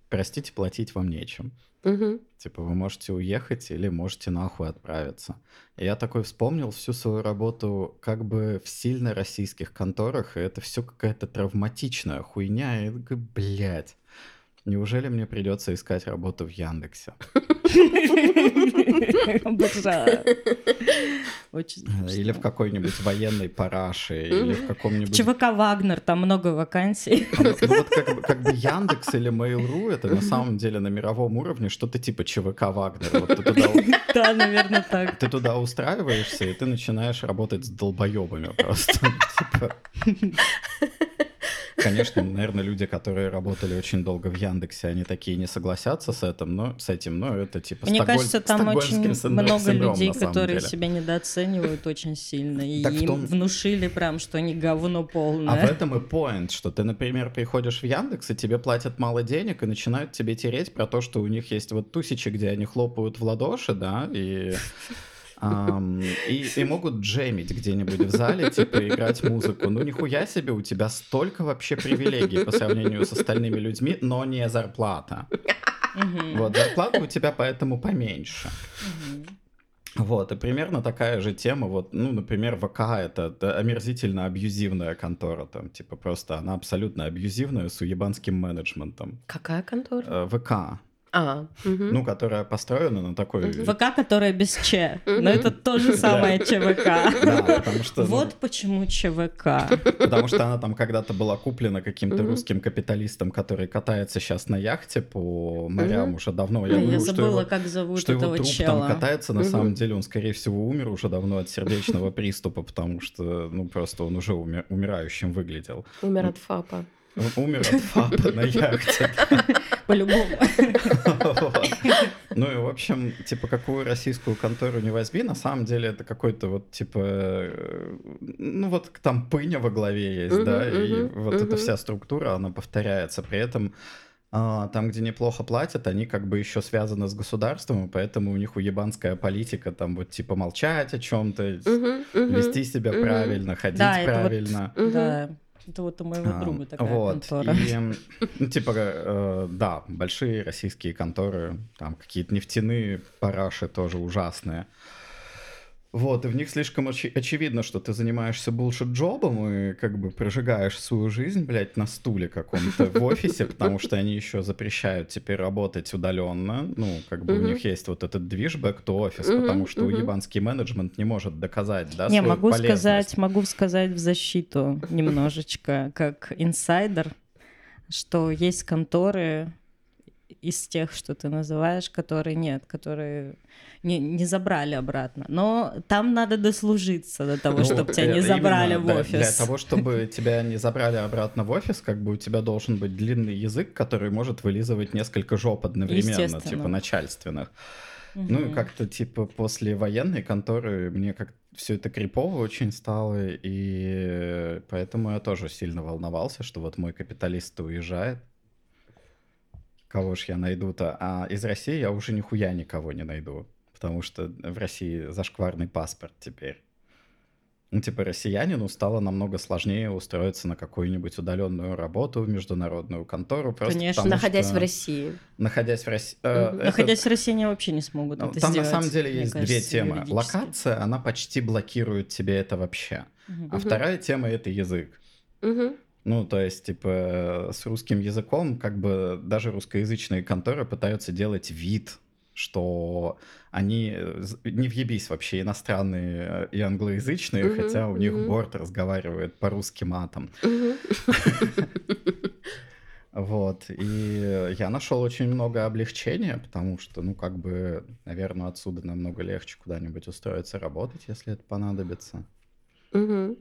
Простите, платить вам нечем. Угу. Типа вы можете уехать или можете нахуй отправиться. И я такой вспомнил всю свою работу как бы в сильно российских конторах, и это все какая-то травматичная хуйня. И я такой, блядь. Неужели мне придется искать работу в Яндексе? Или в какой-нибудь военной параше, или в каком-нибудь... ЧВК «Вагнер», там много вакансий. Ну, ну вот как бы, Яндекс или Mail.ru, это на самом деле на мировом уровне что-то типа ЧВК «Вагнер». Да, наверное, так. Ты туда устраиваешься, и ты начинаешь работать с долбоебами просто. Конечно, наверное, люди, которые работали очень долго в Яндексе, они такие не согласятся с этим, но с этим, но это типа Мне Стокголь... кажется, там очень много синдром, людей, которые деле. себя недооценивают очень сильно, и так им том... внушили прям, что они говно полное. А в этом и point, что ты, например, приходишь в Яндекс, и тебе платят мало денег, и начинают тебе тереть про то, что у них есть вот тусичи, где они хлопают в ладоши, да, и Um, и, и могут джемить где-нибудь в зале, типа играть музыку. Ну нихуя себе, у тебя столько вообще привилегий по сравнению с остальными людьми, но не зарплата. Вот, зарплата у тебя поэтому поменьше. Вот, и примерно такая же тема, вот, ну, например, ВК это, это омерзительно абьюзивная контора, там, типа, просто она абсолютно абьюзивная с уебанским менеджментом. Какая контора? Э, ВК. А, угу. Ну, которая построена на такой... ВК, которая без Ч. Но это то же самое ЧВК. Да, потому что... Ну, вот почему ЧВК. Потому что она там когда-то была куплена каким-то русским капиталистом, который катается сейчас на яхте по морям уже давно. Я, Я забыла, как зовут что этого его труп чела. там катается, на самом деле он, скорее всего, умер уже давно от сердечного приступа, потому что, ну, просто он уже умирающим выглядел. Умер от ФАПа. Он умер от ФАПа на яхте. По-любому. Ну и, в общем, типа, какую российскую контору не возьми, на самом деле это какой-то вот, типа, ну вот там пыня во главе есть, да, и вот эта вся структура, она повторяется. При этом а, там, где неплохо платят, они как бы еще связаны с государством, и поэтому у них уебанская политика, там вот типа молчать о чем-то, вести себя правильно, ходить правильно. да. Это вот у моего а, друга такая вот, контора. И, ну, типа, э, да, большие российские конторы, там какие-то нефтяные параши тоже ужасные. Вот, и в них слишком оч- очевидно, что ты занимаешься булшит-джобом и как бы прожигаешь свою жизнь, блядь, на стуле каком-то в офисе, потому что они еще запрещают теперь работать удаленно. Ну, как бы у них есть вот этот движ back to office, потому что уебанский менеджмент не может доказать, да, Не, могу сказать, могу сказать в защиту немножечко, как инсайдер, что есть конторы из тех, что ты называешь, которые нет, которые не, не забрали обратно. Но там надо дослужиться до того, ну, чтобы тебя не забрали именно, в офис. Для, для того, чтобы тебя не забрали обратно в офис, как бы у тебя должен быть длинный язык, который может вылизывать несколько жоп одновременно, типа начальственных. Угу. Ну и как-то типа после военной конторы мне как все это крипово очень стало, и поэтому я тоже сильно волновался, что вот мой капиталист уезжает, кого ж я найду-то, а из России я уже нихуя никого не найду потому что в России зашкварный паспорт теперь. Ну, типа, россиянину стало намного сложнее устроиться на какую-нибудь удаленную работу в международную контору. Просто Конечно, потому, находясь что... в России. Находясь в России. Э, находясь в России, они вообще не смогут ну, это Там сделать, на самом деле есть кажется, две темы. Локация, она почти блокирует тебе это вообще. Угу. А угу. вторая тема — это язык. Угу. Ну, то есть, типа, с русским языком, как бы даже русскоязычные конторы пытаются делать вид что они э, не въебись вообще иностранные э, и англоязычные, uh-huh, хотя у uh-huh. них борт разговаривает по-русски матом. Вот, и я нашел очень много облегчения, потому что, ну, как бы, наверное, отсюда намного легче куда-нибудь устроиться работать, если это понадобится. Угу.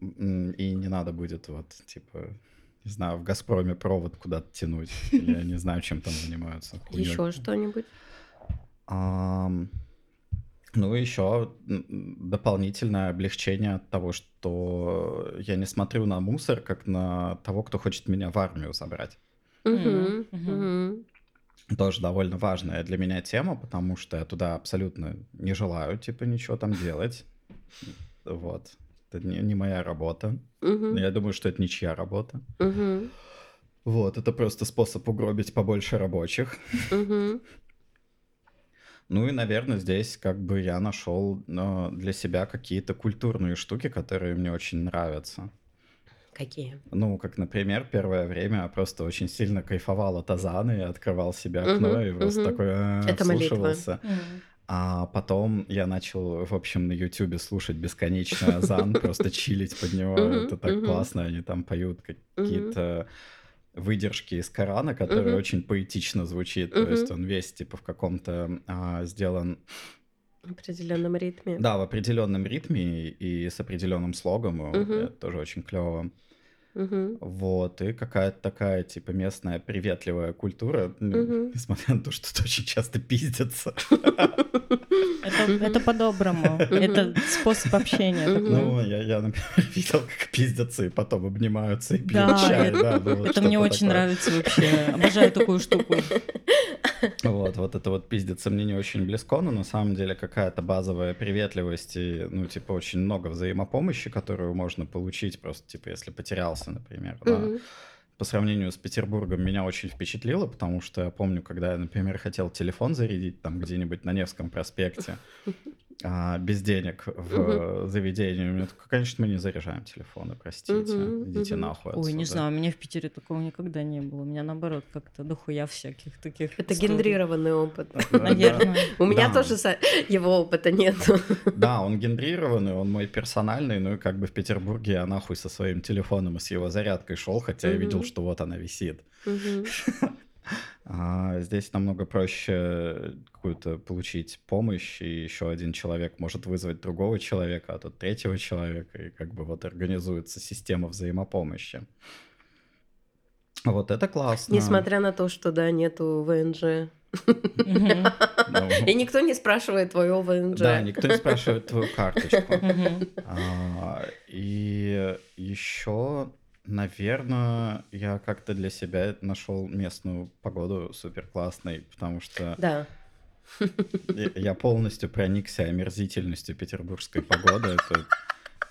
И не надо будет вот, типа, не знаю, в «Газпроме» провод куда-то тянуть. Я не знаю, чем там занимаются. Еще что-нибудь? Ну, еще дополнительное облегчение от того, что я не смотрю на мусор, как на того, кто хочет меня в армию забрать. Тоже довольно важная для меня тема, потому что я туда абсолютно не желаю, типа, ничего там делать. Вот это не, не моя работа. Угу. Я думаю, что это ничья работа. Угу. Вот, это просто способ угробить побольше рабочих. Угу. Ну и, наверное, здесь как бы я нашел ну, для себя какие-то культурные штуки, которые мне очень нравятся. Какие? Ну, как, например, первое время я просто очень сильно кайфовал от Азана, я открывал себе окно угу, и просто угу. такой а, Это вслушивался. Молитва. А потом я начал, в общем, на Ютубе слушать бесконечный азан, просто чилить под него. Это так классно, они там поют какие-то выдержки из Корана, которые очень поэтично звучит. То есть он весь типа в каком-то а, сделан в определенном ритме. Да, в определенном ритме и с определенным слогом. Это тоже очень клево. Угу. Вот, и какая-то такая, типа, местная приветливая культура, угу. несмотря на то, что тут очень часто пиздятся. Это, по-доброму. Это способ общения. Ну, я, я, например, видел, как пиздятся и потом обнимаются и пьют да, чай. Это, ну, мне очень нравится вообще. Обожаю такую штуку. Вот, вот это вот пиздится мне не очень близко, но на самом деле какая-то базовая приветливость и, ну, типа, очень много взаимопомощи, которую можно получить просто, типа, если потерялся, например, да. По сравнению с Петербургом меня очень впечатлило, потому что я помню, когда я, например, хотел телефон зарядить там где-нибудь на Невском проспекте, а, без денег в угу. заведении. У меня такое, конечно, мы не заряжаем телефоны, простите. Угу, Идите угу. нахуй отсюда. Ой, не знаю, у меня в Питере такого никогда не было. У меня, наоборот, как-то дохуя всяких таких Это историй. гендрированный опыт. Наверное. У меня тоже его опыта нет. Да, он гендрированный, он мой персональный, ну и как бы в Петербурге я нахуй со своим телефоном и с его зарядкой шел, хотя я видел, что вот она висит. А здесь намного проще какую-то получить помощь, и еще один человек может вызвать другого человека, а тут третьего человека, и как бы вот организуется система взаимопомощи. Вот это классно. Несмотря на то, что, да, нету ВНЖ. И никто не спрашивает твою ВНЖ. Да, никто не спрашивает твою карточку. А, и еще Наверное, я как-то для себя нашел местную погоду супер классной, потому что да. я полностью проникся омерзительностью петербургской погоды. Это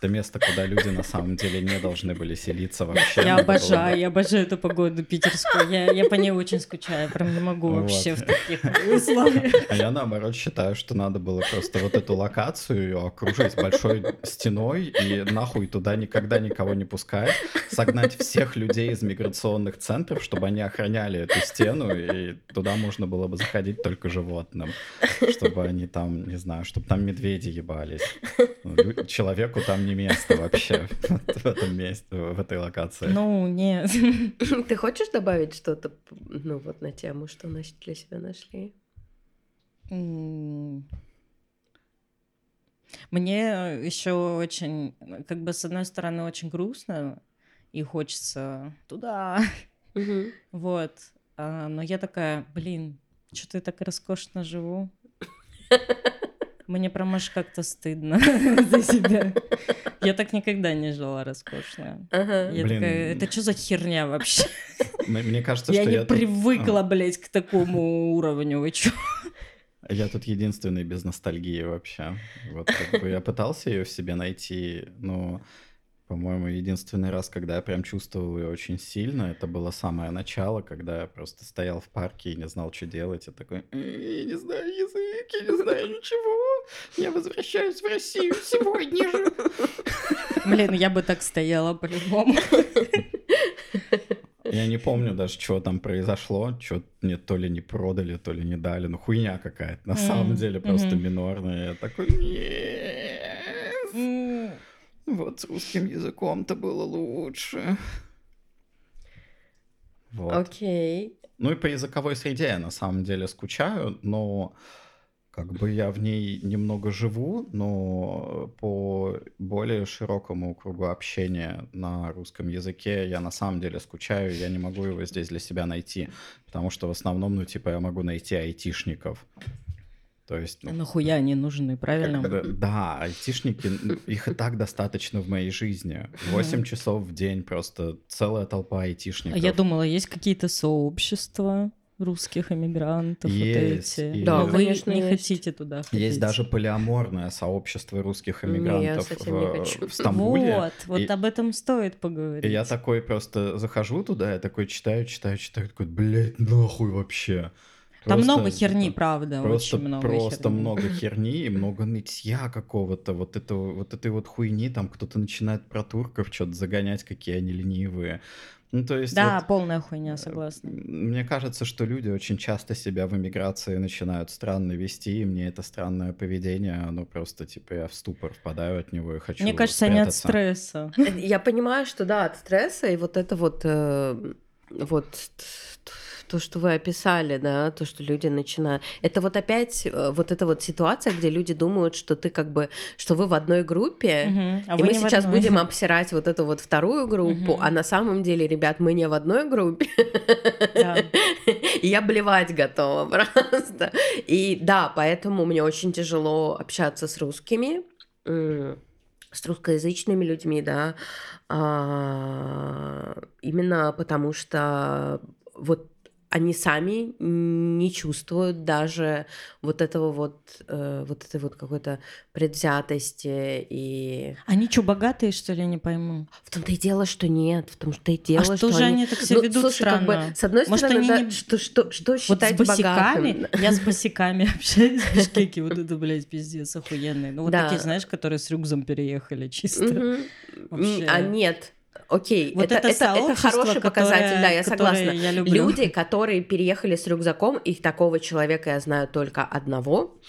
Это место, куда люди на самом деле не должны были селиться вообще. Я обожаю, я обожаю эту погоду питерскую. Я, я по ней очень скучаю, прям не могу вообще в таких условиях. А я наоборот считаю, что надо было просто вот эту локацию окружить большой стеной и нахуй туда никогда никого не пускать, согнать всех людей из миграционных центров, чтобы они охраняли эту стену, и туда можно было бы заходить только животным, чтобы они там, не знаю, чтобы там медведи ебались. Ну, человеку там не место вообще в этом месте, в этой локации. Ну, нет. Ты хочешь добавить что-то, ну, вот на тему, что значит для себя нашли? Мне еще очень, как бы, с одной стороны, очень грустно, и хочется туда. Вот. А, но я такая, блин, что-то я так роскошно живу. Мне прям аж как-то стыдно за себя. Я так никогда не жила роскошно. Ага. Я Блин. такая, это что за херня вообще? Мне кажется, я что не я привыкла, тут... блядь, к такому уровню. Вы чё? Я тут единственный без ностальгии вообще. Вот как бы я пытался ее в себе найти, но по-моему, единственный раз, когда я прям чувствовал ее очень сильно, это было самое начало, когда я просто стоял в парке и не знал, что делать. Я такой, я не знаю язык, я не знаю ничего. Я возвращаюсь в Россию сегодня же. Блин, я бы так стояла по-любому. Я не помню даже, что там произошло, что мне то ли не продали, то ли не дали. Ну, хуйня какая-то. На самом деле просто минорная. Я такой, нет. Вот с русским языком-то было лучше. Вот. Окей. Ну и по языковой среде я на самом деле скучаю, но как бы я в ней немного живу, но по более широкому кругу общения на русском языке я на самом деле скучаю, я не могу его здесь для себя найти, потому что в основном, ну, типа, я могу найти айтишников, то есть, ну, а нахуя они нужны, правильно? Бы, да, айтишники, их и так достаточно в моей жизни. 8 часов в день просто целая толпа айтишников. А я думала, есть какие-то сообщества русских эмигрантов, есть, вот эти. И... Да, вы конечно, не есть. хотите туда ходить. Есть даже полиаморное сообщество русских эмигрантов в, в Стамбуле. Вот, вот и... об этом стоит поговорить. И я такой просто захожу туда, я такой читаю, читаю, читаю, такой, блядь, нахуй вообще. Там много херни, правда, просто, очень много Просто херни. много херни и много нытья какого-то, вот, этого, вот этой вот хуйни, там кто-то начинает про турков что-то загонять, какие они ленивые. Ну, то есть да, вот, полная хуйня, согласна. Мне кажется, что люди очень часто себя в эмиграции начинают странно вести, и мне это странное поведение, оно просто, типа, я в ступор впадаю от него и хочу Мне кажется, спрятаться. они от стресса. Я понимаю, что да, от стресса, и вот это вот, э, вот то, что вы описали, да, то, что люди начинают... Это вот опять э, вот эта вот ситуация, где люди думают, что ты как бы, что вы в одной группе, угу, а и мы сейчас одной. будем обсирать вот эту вот вторую группу, угу. а на самом деле, ребят, мы не в одной группе. Да. Я блевать готова просто. И да, поэтому мне очень тяжело общаться с русскими с русскоязычными людьми, да, а, именно потому что вот они сами не чувствуют даже вот этого вот, э, вот этой вот какой-то предвзятости и... Они что, богатые, что ли, не пойму? В том-то и дело, что нет, в том-то и дело, а что, что же они, так себя ну, ведут слушай, странно? Как бы, с одной Может, стороны, да, не... что, что, что считать вот с богатым? Я с босиками общаюсь в Бишкеке, вот это, блядь, пиздец, охуенные. Ну, вот такие, знаешь, которые с рюкзом переехали чисто. А нет, Окей, вот это, это, это, это хороший показатель, да, я согласна. Я люблю. Люди, которые переехали с рюкзаком, их такого человека я знаю только одного.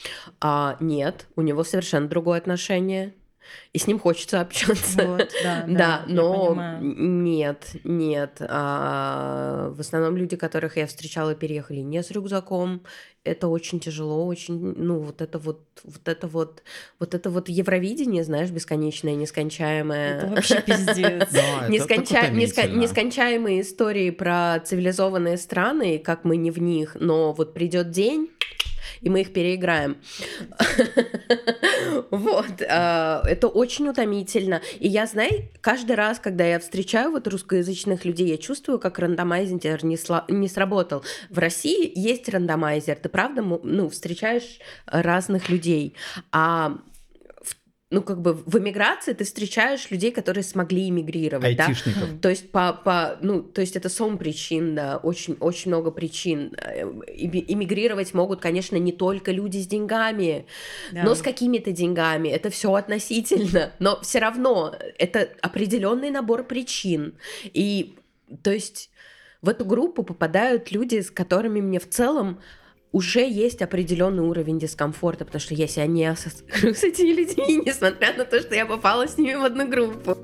А, нет, у него совершенно другое отношение и с ним хочется общаться. Вот, да, да, да но нет, нет. А, в основном люди, которых я встречала, переехали не с рюкзаком. Это очень тяжело, очень, ну, вот это вот, вот это вот, вот это вот Евровидение, знаешь, бесконечное, нескончаемое. Это вообще пиздец. Нескончаемые истории про цивилизованные страны, как мы не в них, но вот придет день, и мы их переиграем. Вот. А, это очень утомительно. И я, знаю, каждый раз, когда я встречаю вот русскоязычных людей, я чувствую, как рандомайзер не, не сработал. В России есть рандомайзер. Ты правда, ну, встречаешь разных людей. А ну, как бы в эмиграции ты встречаешь людей, которые смогли эмигрировать, Айтишников. да? То есть по, по, ну, то есть это сом причин, да, очень, очень много причин. Эмигрировать могут, конечно, не только люди с деньгами, да. но с какими-то деньгами. Это все относительно, но все равно это определенный набор причин. И, то есть в эту группу попадают люди, с которыми мне в целом уже есть определенный уровень дискомфорта, потому что я себя не ассоциирую с этими людьми, несмотря на то, что я попала с ними в одну группу.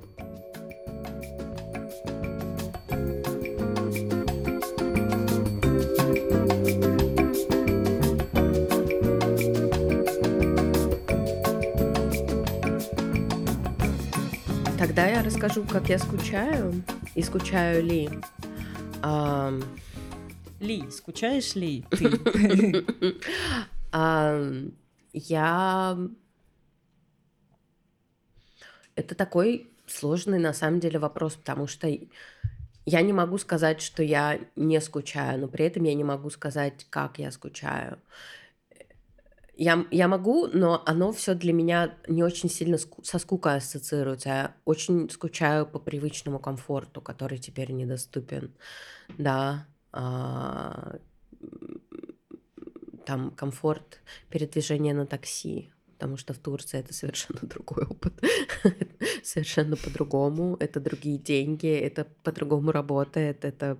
Тогда я расскажу, как я скучаю и скучаю ли. Ли, скучаешь ли ты? Я... Это такой сложный на самом деле вопрос, потому что я не могу сказать, что я не скучаю, но при этом я не могу сказать, как я скучаю. Я, я могу, но оно все для меня не очень сильно ску- со скукой ассоциируется. Я очень скучаю по привычному комфорту, который теперь недоступен. Да, а, там комфорт передвижения на такси, потому что в Турции это совершенно другой опыт, совершенно по-другому, это другие деньги, это по-другому работает, это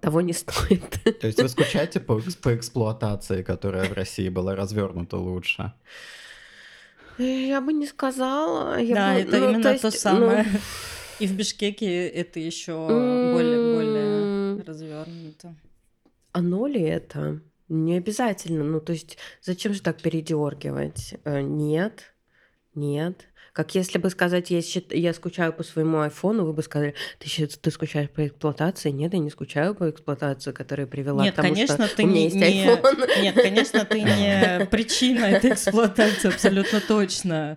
того не стоит. То есть вы скучаете по, по эксплуатации, которая в России была развернута лучше? Я бы не сказала. Я да, бы, это ну, именно то, есть, то самое. Ну... И в Бишкеке это еще более, более развернуто. Оно ли это? Не обязательно. Ну, то есть, зачем же так передергивать? Э, нет, нет. Как если бы сказать, я, я скучаю по своему айфону, вы бы сказали, ты, ты скучаешь по эксплуатации? Нет, я не скучаю по эксплуатации, которая привела Нет, к тому, конечно, что ты у меня не, есть айфон. Нет, конечно, ты не причина этой эксплуатации, абсолютно точно.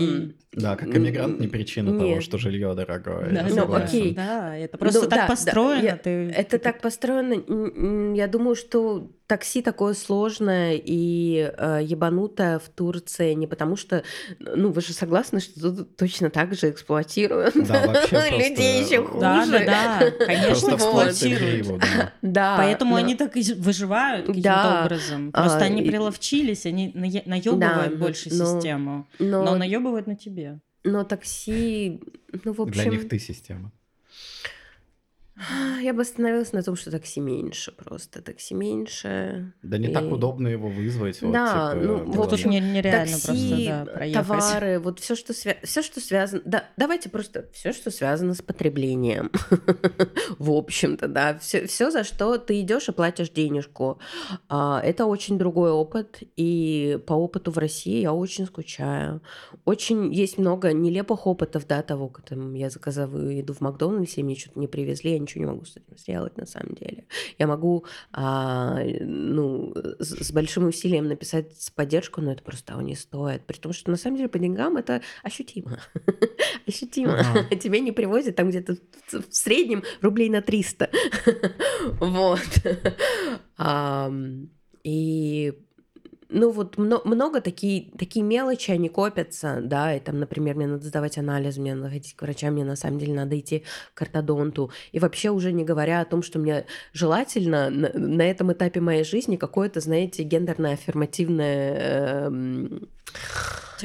И да, как иммигрант не причина Нет. того, что жилье дорогое. Да, ну, окей. Да, это просто ну, так да, построено. Да, я, ты... Это так построено. Я думаю, что такси такое сложное и э, ебанутое в Турции не потому что, ну вы же согласны, что тут точно так же эксплуатируют да, вообще людей еще хуже. Да, да, да, конечно эксплуатируют. Да. Поэтому они так и выживают каким-то образом. Просто а, они приловчились, они наебывают больше систему, но наебывают на тебе. Но такси, ну в общем. Для них ты система. Я бы остановилась на том, что такси меньше просто. Такси меньше. Да не и... так удобно его вызвать. Да, вот, типа, ну вот тут нереально такси, просто да, проехать. товары, вот все, что, свя... все, что связано... Да, давайте просто все, что связано с потреблением. В общем-то, да. Все, все, за что ты идешь и платишь денежку. А, это очень другой опыт. И по опыту в России я очень скучаю. Очень есть много нелепых опытов, да, того, там, я заказываю еду в Макдональдсе, и мне что-то не привезли, ничего не могу с этим сделать на самом деле. Я могу, а, ну, с, с большим усилием написать поддержку, но это просто того не стоит. При том, что на самом деле по деньгам это ощутимо. ощутимо. Тебе не привозят там где-то в среднем рублей на 300. вот. И ну вот много, много такие, такие мелочи, они копятся, да, и там, например, мне надо сдавать анализ, мне надо ходить к врачам, мне на самом деле надо идти к ортодонту. И вообще уже не говоря о том, что мне желательно на, на этом этапе моей жизни какое-то, знаете, гендерно-аффирмативное... Э,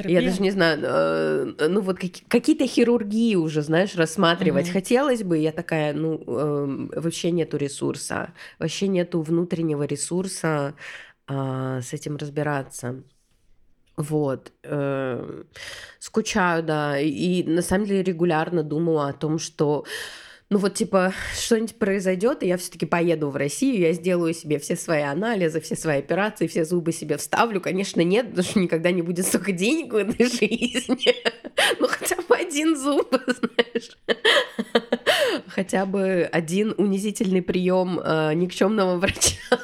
я даже не знаю, э, ну вот какие-то хирургии уже, знаешь, рассматривать угу. хотелось бы. Я такая, ну э, вообще нету ресурса, вообще нету внутреннего ресурса а, с этим разбираться. Вот. Э, скучаю, да. И на самом деле регулярно думала о том, что ну вот типа что-нибудь произойдет, и я все-таки поеду в Россию, я сделаю себе все свои анализы, все свои операции, все зубы себе вставлю. Конечно, нет, потому что никогда не будет столько денег в этой жизни. Ну хотя бы один зуб, знаешь. Хотя бы один унизительный прием э, никчемного врача.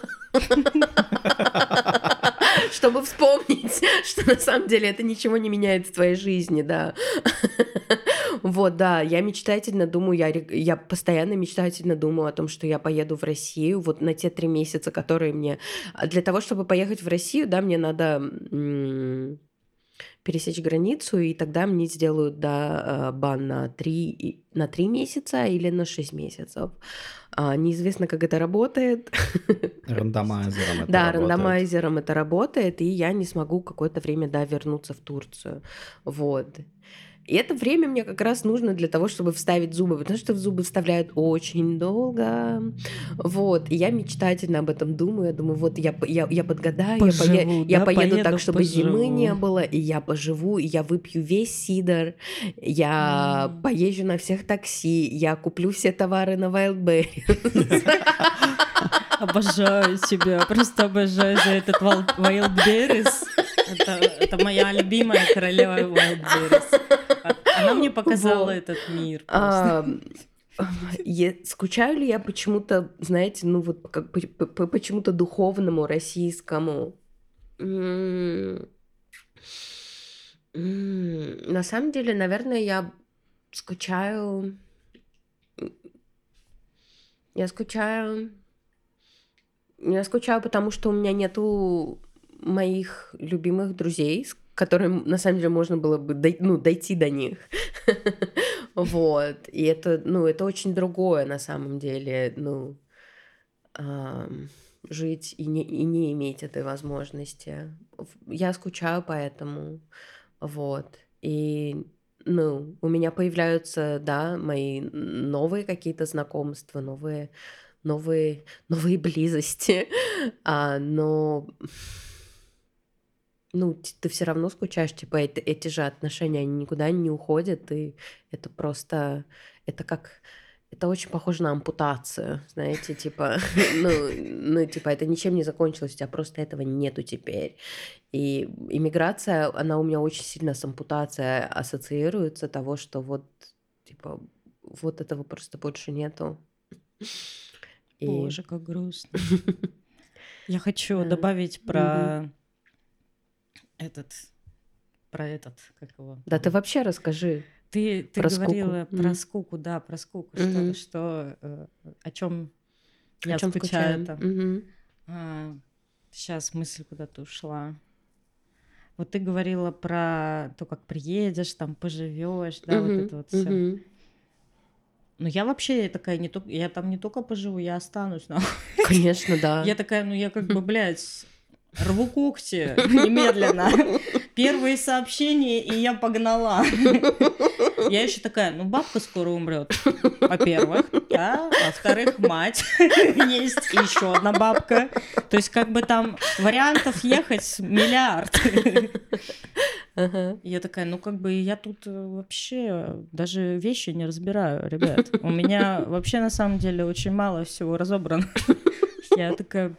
Чтобы вспомнить, что на самом деле это ничего не меняет в твоей жизни, да. Вот, да, я мечтательно думаю, я, я постоянно мечтательно думаю о том, что я поеду в Россию вот на те три месяца, которые мне... Для того, чтобы поехать в Россию, да, мне надо пересечь границу, и тогда мне сделают да, бан на 3, на 3 месяца или на 6 месяцев. А, неизвестно, как это работает. Рандомайзером это Да, работает. рандомайзером это работает, и я не смогу какое-то время, да, вернуться в Турцию. Вот. И это время мне как раз нужно для того, чтобы вставить зубы, потому что в зубы вставляют очень долго. Вот. И я мечтательно об этом думаю. Я думаю, вот я, я, я подгадаю, поживу, я, да, я поеду, поеду так, чтобы поживу. зимы не было, и я поживу, и я выпью весь сидор, я mm. поезжу на всех такси, я куплю все товары на Wildberries. Обожаю тебя, просто обожаю за этот Wildberries. Это, это моя любимая королева Wildberries. Она мне показала этот мир. А, скучаю ли я почему-то, знаете, ну вот как почему-то духовному российскому? На самом деле, наверное, я скучаю. Я скучаю. Я скучаю, потому что у меня нету моих любимых друзей, с которым на самом деле можно было бы дой, ну, дойти до них. вот. И это, ну, это очень другое на самом деле, ну, жить и не, и не иметь этой возможности. Я скучаю по этому. Вот. И ну, у меня появляются, да, мои новые какие-то знакомства, новые, новые, новые близости, а, но ну, ты все равно скучаешь, типа, эти, эти же отношения, они никуда не уходят, и это просто, это как, это очень похоже на ампутацию, знаете, типа, ну, ну, типа, это ничем не закончилось, у тебя просто этого нету теперь. И иммиграция, она у меня очень сильно с ампутацией ассоциируется, того, что вот, типа, вот этого просто больше нету. И... Боже, как грустно. Я хочу добавить про этот, про этот, как его? Да, ты вообще расскажи. Ты, ты про говорила скуку. про mm. скуку, да, про скуку, mm-hmm. что, что э, о чем я чем скучаю там. Mm-hmm. А, сейчас мысль куда-то ушла. Вот ты говорила про то, как приедешь, там поживешь, да, mm-hmm. вот это вот все. Mm-hmm. Ну, я вообще такая не только, я там не только поживу, я останусь, нахуй. Конечно, да. Я такая, ну, я как бы, блядь, рву когти немедленно. Первые сообщения, и я погнала. Я еще такая, ну бабка скоро умрет, во-первых, а во-вторых, мать есть еще одна бабка. То есть как бы там вариантов ехать миллиард. Я такая, ну как бы я тут э, вообще даже вещи не разбираю, ребят. У меня вообще на самом деле очень мало всего разобрано. Я такая,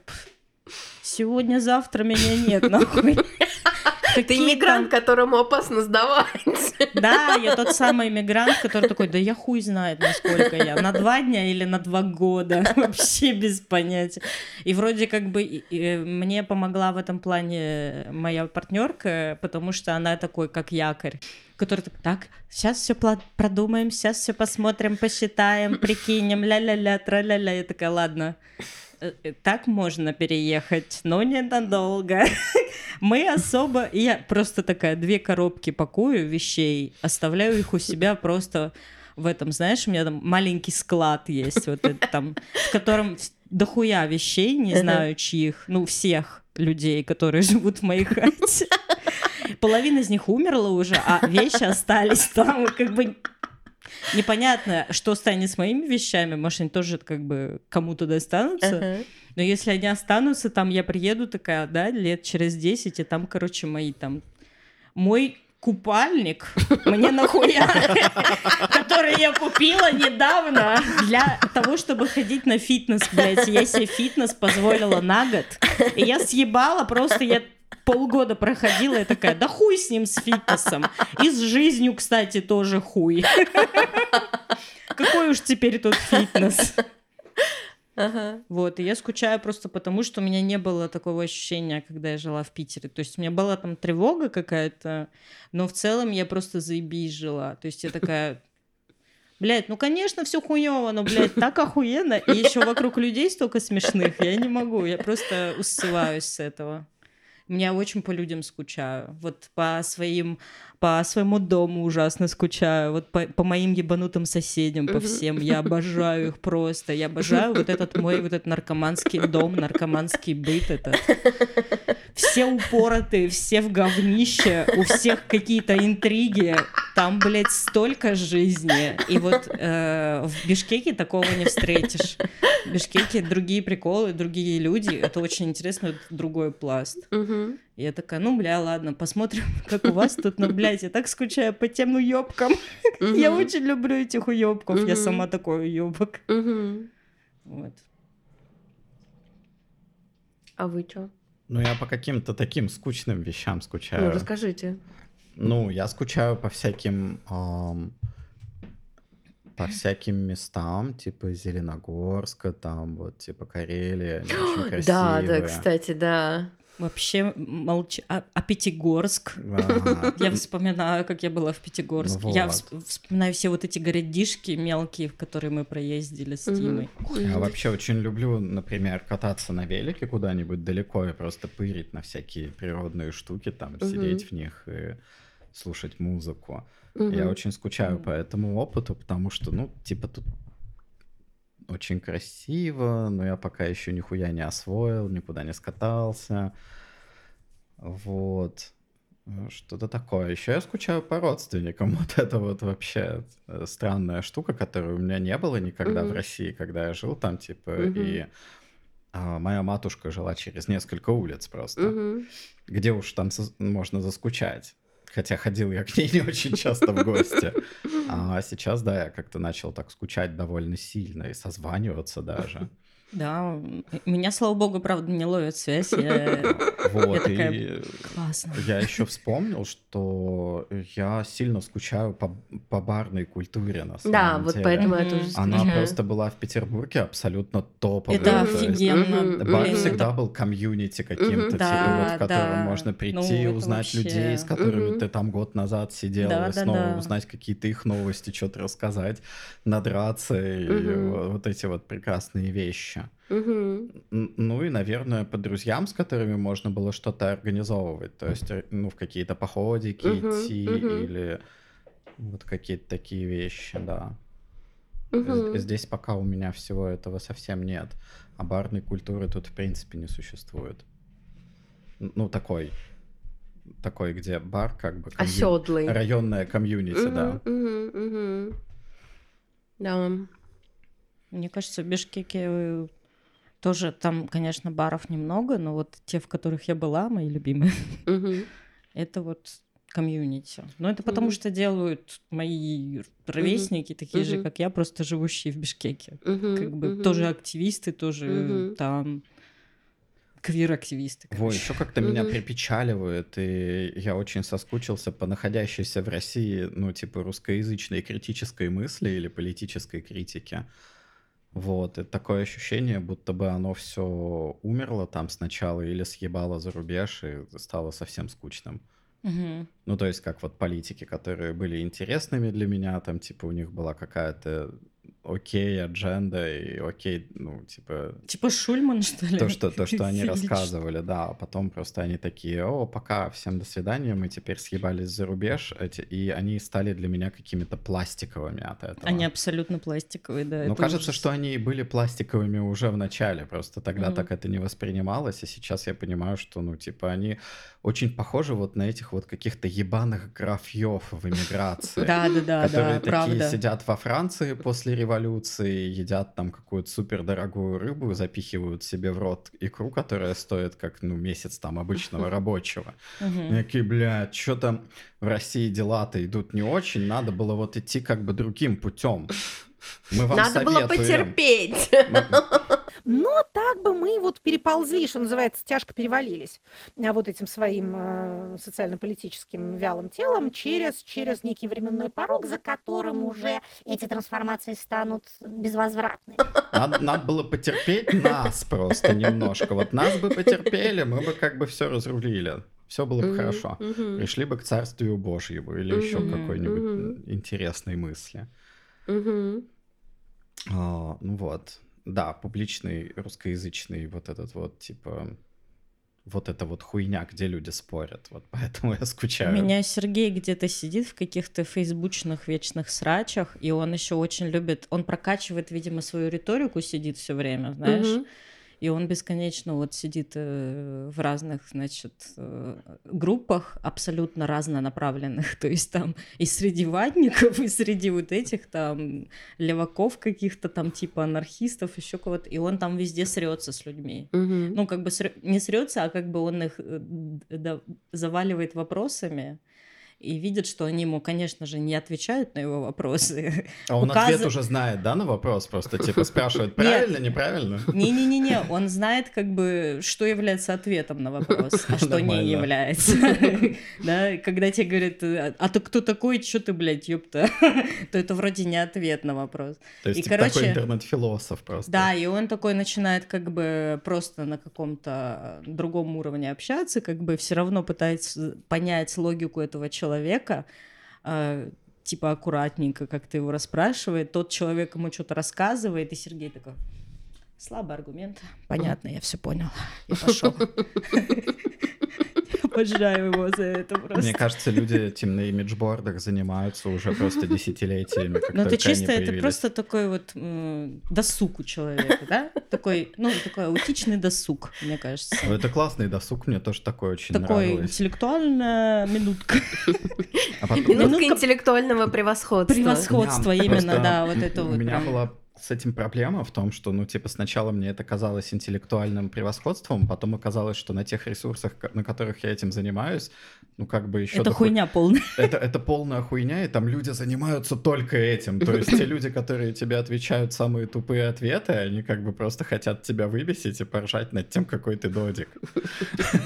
сегодня-завтра меня нет, нахуй. Ты иммигрант, которому опасно сдавать. Да, я тот самый иммигрант, который такой, да я хуй знает, насколько я. На два дня или на два года. Вообще без понятия. И вроде как бы мне помогла в этом плане моя партнерка, потому что она такой, как якорь который так, сейчас все продумаем, сейчас все посмотрим, посчитаем, прикинем, ля-ля-ля, тра-ля-ля. Я такая, ладно, Э, э, так можно переехать, но ненадолго. Мы особо... Я просто такая две коробки пакую вещей, оставляю их у себя просто в этом, знаешь, у меня там маленький склад есть, вот это там, в котором дохуя вещей, не знаю чьих, ну, всех людей, которые живут в моей хате. Половина из них умерла уже, а вещи остались там, как бы Непонятно, что станет с моими вещами. Может, они тоже как бы кому-то достанутся. Uh-huh. Но если они останутся, там я приеду такая, да, лет через 10, и там, короче, мои там... Мой купальник мне нахуя, который я купила недавно для того, чтобы ходить на фитнес, блядь. Я себе фитнес позволила на год. И я съебала просто, я полгода проходила и такая, да хуй с ним, с фитнесом. И с жизнью, кстати, тоже хуй. Какой уж теперь тут фитнес. Ага. Вот, и я скучаю просто потому, что у меня не было такого ощущения, когда я жила в Питере. То есть у меня была там тревога какая-то, но в целом я просто заебись жила. То есть я такая, Блять, ну конечно, все хуево, но, блядь, так охуенно. И еще вокруг людей столько смешных, я не могу, я просто усываюсь с этого. Я очень по людям скучаю. Вот по своим, по своему дому ужасно скучаю. Вот по, по моим ебанутым соседям, по всем. Я обожаю их просто. Я обожаю вот этот мой вот этот наркоманский дом, наркоманский быт этот. Все упоротые, все в говнище, у всех какие-то интриги. Там, блядь, столько жизни. И вот э, в Бишкеке такого не встретишь. В Бишкеке другие приколы, другие люди. Это очень интересно, это другой пласт. Мгм. И я такая, ну, бля, ладно, посмотрим, как у вас тут. Ну, блядь, я так скучаю по тем уёбкам. Я очень люблю этих уёбков. Я сама такой уёбок. Вот. А вы что? Ну, я по каким-то таким скучным вещам Ну, скучаю. расскажите. Ну, я скучаю по всяким... по всяким местам, типа Зеленогорска, там вот, типа Карелия, очень красивые. Да, да, кстати, да. Вообще молчи. А, а Пятигорск? Ага. Я вспоминаю, как я была в Пятигорске. Ну Я вот. вс- вспоминаю все вот эти городишки мелкие, в которые мы проездили с. Тимой. Я вообще очень люблю, например, кататься на велике куда-нибудь далеко и просто пырить на всякие природные штуки, там, сидеть в них и слушать музыку. Я очень скучаю по этому опыту, потому что, ну, типа тут очень красиво, но я пока еще нихуя не освоил, никуда не скатался. Вот. Э, Что-то такое. Еще я скучаю по родственникам. Вот это вот вообще э, странная штука, которой у меня не было никогда в Мгм. России, когда я жил там, типа, Мгм. и а, моя матушка жила через несколько улиц просто Мгм. где уж там зас- можно заскучать. Хотя ходил я к ней не очень часто в гости. А сейчас, да, я как-то начал так скучать довольно сильно и созваниваться даже. Да, меня, слава богу, правда, не ловят связь. Я... Вот, такая, и Классно. я еще вспомнил, что я сильно скучаю по, по барной культуре, на самом Да, вот деле. поэтому я тоже Она скучаю. просто была в Петербурге абсолютно топовой. Это офигенно. Мгм. блин, Бар это всегда был комьюнити каким-то, Мгм. типа, Да, вот, в котором да. можно Ну, прийти, это узнать вообще- людей, с которыми ты там год назад сидел, Да, и да, снова да. узнать какие-то их новости, что-то рассказать, надраться, и вот, вот эти вот прекрасные вещи. Мгм. Н- Ну и, наверное, по друзьям, с которыми можно было что-то организовывать, то есть, э, ну, в какие-то походики Мгм, идти мгм. или вот какие-то такие вещи, да. З- Здесь пока у меня всего этого совсем нет. А барной культуры тут в принципе не существует. Ну, такой. Такой, где бар как бы... комью- Оседлый. Районная комьюнити, да. Мгм, мгм, мгм. Да. Мне кажется, в Бишкеке э, тоже там, конечно, баров немного, но вот те, в которых я была, мои любимые, это вот комьюнити. Но это потому, что делают мои ровесники, такие же, как я, просто живущие в Бишкеке. Как бы тоже активисты, тоже там квир-активисты. Во, еще как-то меня Мгм. припечаливает, и я очень соскучился по находящейся в России, ну, типа, русскоязычной критической мысли или политической критики. Вот, и такое ощущение, будто бы оно все умерло там сначала или съебало за рубеж и стало совсем скучным. Мгм. Ну, то есть, как вот политики, которые были интересными для меня, там, типа, у них была какая-то окей адженда и окей, ну, типа, Типа Шульман, что ли? то, что, то, что они рассказывали, да, а потом просто они такие, о, пока, всем до свидания, мы теперь съебались за рубеж, эти, и они стали для меня какими-то пластиковыми от этого. Они абсолютно пластиковые, да. Ну, кажется, ужас. что они были пластиковыми уже в начале, просто тогда Мгм. так это не воспринималось, и сейчас я понимаю, что, ну, типа, они очень похожи вот на этих вот каких-то ебаных графьев в эмиграции. Да, да, да, которые такие правда. сидят во Франции после революции, едят там какую-то супердорогую рыбу, запихивают себе в рот икру, которая стоит как, ну, месяц там обычного рабочего. Мгм. И такие, блядь, что там в России дела-то идут не очень, надо было вот идти как бы другим путем. Мы вам Надо было советуем. потерпеть. Но так бы мы вот переползли, что называется, тяжко перевалились а, вот этим своим э, социально-политическим вялым телом через, через некий временной порог, за которым уже эти трансформации станут безвозвратными. Надо, надо было потерпеть нас просто немножко. Вот нас бы потерпели, мы бы как бы все разрулили. Все было бы хорошо. Пришли бы к царствию Божьему или еще какой-нибудь интересной мысли. А, ну вот. Да, публичный русскоязычный вот этот вот, типа, вот эта вот хуйня, где люди спорят. Вот поэтому я скучаю. У меня Сергей где-то сидит в каких-то фейсбучных вечных срачах, и он еще очень любит, он прокачивает, видимо, свою риторику, сидит все время, знаешь. Угу. И он бесконечно вот сидит э, в разных, значит, э, группах абсолютно разнонаправленных. То есть там и среди ватников, и среди вот этих там леваков каких-то там типа анархистов, еще кого-то. И он там везде срется с людьми. Угу. Ну, как бы срё... не срется, а как бы он их э, заваливает вопросами и видит, что они ему, конечно же, не отвечают на его вопросы. А он Указ... ответ уже знает, да, на вопрос? Просто типа спрашивает, правильно, неправильно? Не-не-не, он знает как бы, что является ответом на вопрос, а что не является. Да, когда тебе говорят, «А, а ты кто такой, что ты, блядь, ёпта, то это вроде не ответ на вопрос. То есть типа такой интернет-философ просто. Да, и он такой начинает как бы просто на каком-то другом уровне общаться, как бы все равно пытается понять логику этого человека, человека, э, типа аккуратненько как-то его расспрашивает, тот человек ему что-то рассказывает, и Сергей такой, слабый аргумент, понятно, я все понял, и пошел. Обожаю его за это просто. Мне кажется, люди этим на имиджбордах занимаются уже просто десятилетиями. Ну, это чисто, это просто такой вот досуг у человека, да? Такой, ну, такой аутичный досуг, мне кажется. Ну, это классный досуг, мне тоже такой очень такой нравилось. интеллектуальная минутка. А потом... Минутка интеллектуального превосходства. Превосходство, именно, да, вот это вот. У меня была с этим проблема в том, что, ну, типа, сначала мне это казалось интеллектуальным превосходством, потом оказалось, что на тех ресурсах, на которых я этим занимаюсь, ну, как бы еще... Это хуйня полная. Это, это полная хуйня, и там люди занимаются только этим. То есть те люди, которые тебе отвечают самые тупые ответы, они как бы просто хотят тебя выбесить и поржать над тем, какой ты додик.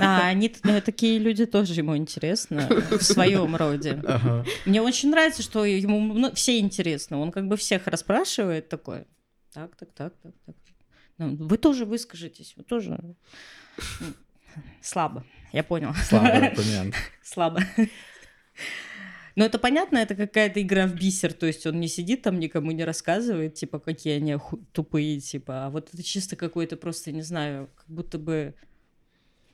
А, они, ну, такие люди тоже ему интересно в своем роде. Ага. Мне очень нравится, что ему ну, все интересно. Он как бы всех расспрашивает такой. Так, так, так, так, так. Ну, вы тоже выскажитесь, вы тоже слабо. Я понял. Аргумент. Слабо. Но это понятно, это какая-то игра в бисер, то есть он не сидит там, никому не рассказывает, типа, какие они тупые, типа, а вот это чисто какой-то просто, не знаю, как будто бы...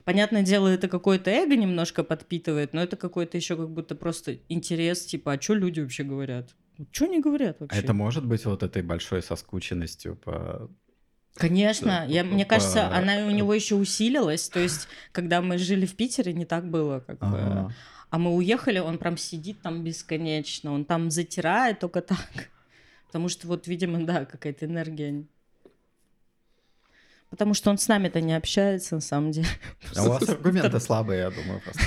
Понятное дело, это какое-то эго немножко подпитывает, но это какой-то еще как будто просто интерес, типа, а что люди вообще говорят? Что они говорят вообще? А это может быть вот этой большой соскученностью по Конечно, я, мне кажется, она у него еще усилилась. То есть, когда мы жили в Питере, не так было, как ага. бы. А мы уехали, он прям сидит там бесконечно, он там затирает только так. Потому что вот, видимо, да, какая-то энергия. Потому что он с нами-то не общается, на самом деле. А у вас аргументы слабые, я думаю, просто.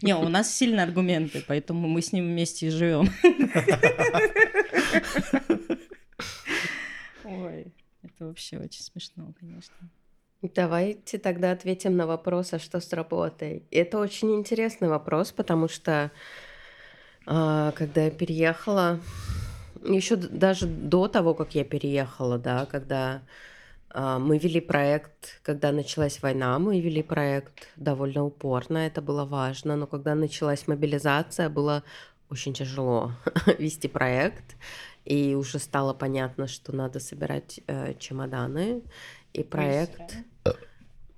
Не, у нас сильные аргументы, поэтому мы с ним вместе и живем. Ой. Это вообще очень смешно, конечно. Давайте тогда ответим на вопрос, а что с работой? Это очень интересный вопрос, потому что а, когда я переехала, еще даже до того, как я переехала, да, когда мы вели проект, когда началась война, мы вели проект довольно упорно, это было важно, но когда началась мобилизация, было очень тяжело вести проект и уже стало понятно, что надо собирать э, чемоданы. И проект,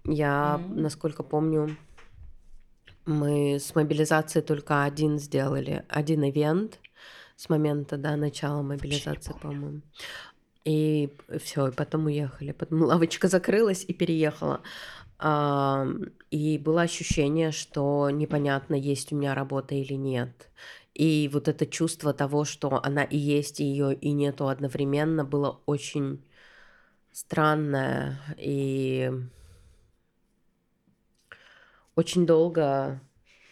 я, mm-hmm. насколько помню, мы с мобилизацией только один сделали, один ивент с момента да, начала мобилизации, по-моему. И все, и потом уехали. Потом лавочка закрылась и переехала. И было ощущение, что непонятно, есть у меня работа или нет. И вот это чувство того, что она и есть, и ее и нету одновременно, было очень странное. И очень долго,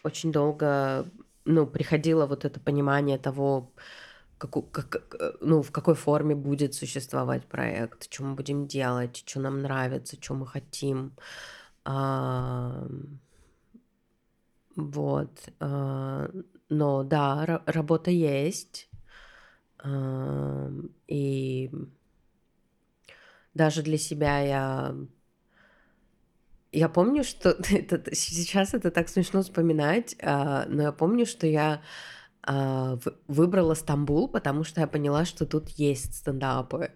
очень долго, ну, приходило вот это понимание того, как, как, ну, в какой форме будет существовать проект, что мы будем делать, что нам нравится, что мы хотим. А, вот. А, но да, работа есть. И даже для себя я... Я помню, что... Это, сейчас это так смешно вспоминать, а, но я помню, что я а, выбрала Стамбул, потому что я поняла, что тут есть стендапы.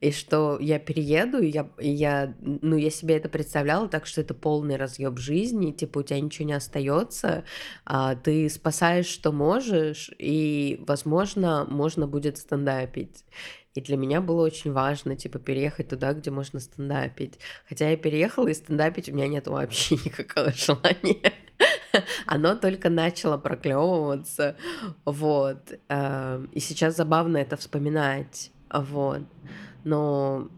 и что я перееду, и я, и я, ну, я себе это представляла так, что это полный разъеб жизни, типа у тебя ничего не остается, а ты спасаешь, что можешь, и, возможно, можно будет стендапить. И для меня было очень важно, типа, переехать туда, где можно стендапить. Хотя я переехала, и стендапить у меня нет вообще никакого желания. Оно только начало проклевываться, вот. Эм, и сейчас забавно это вспоминать, вот. Но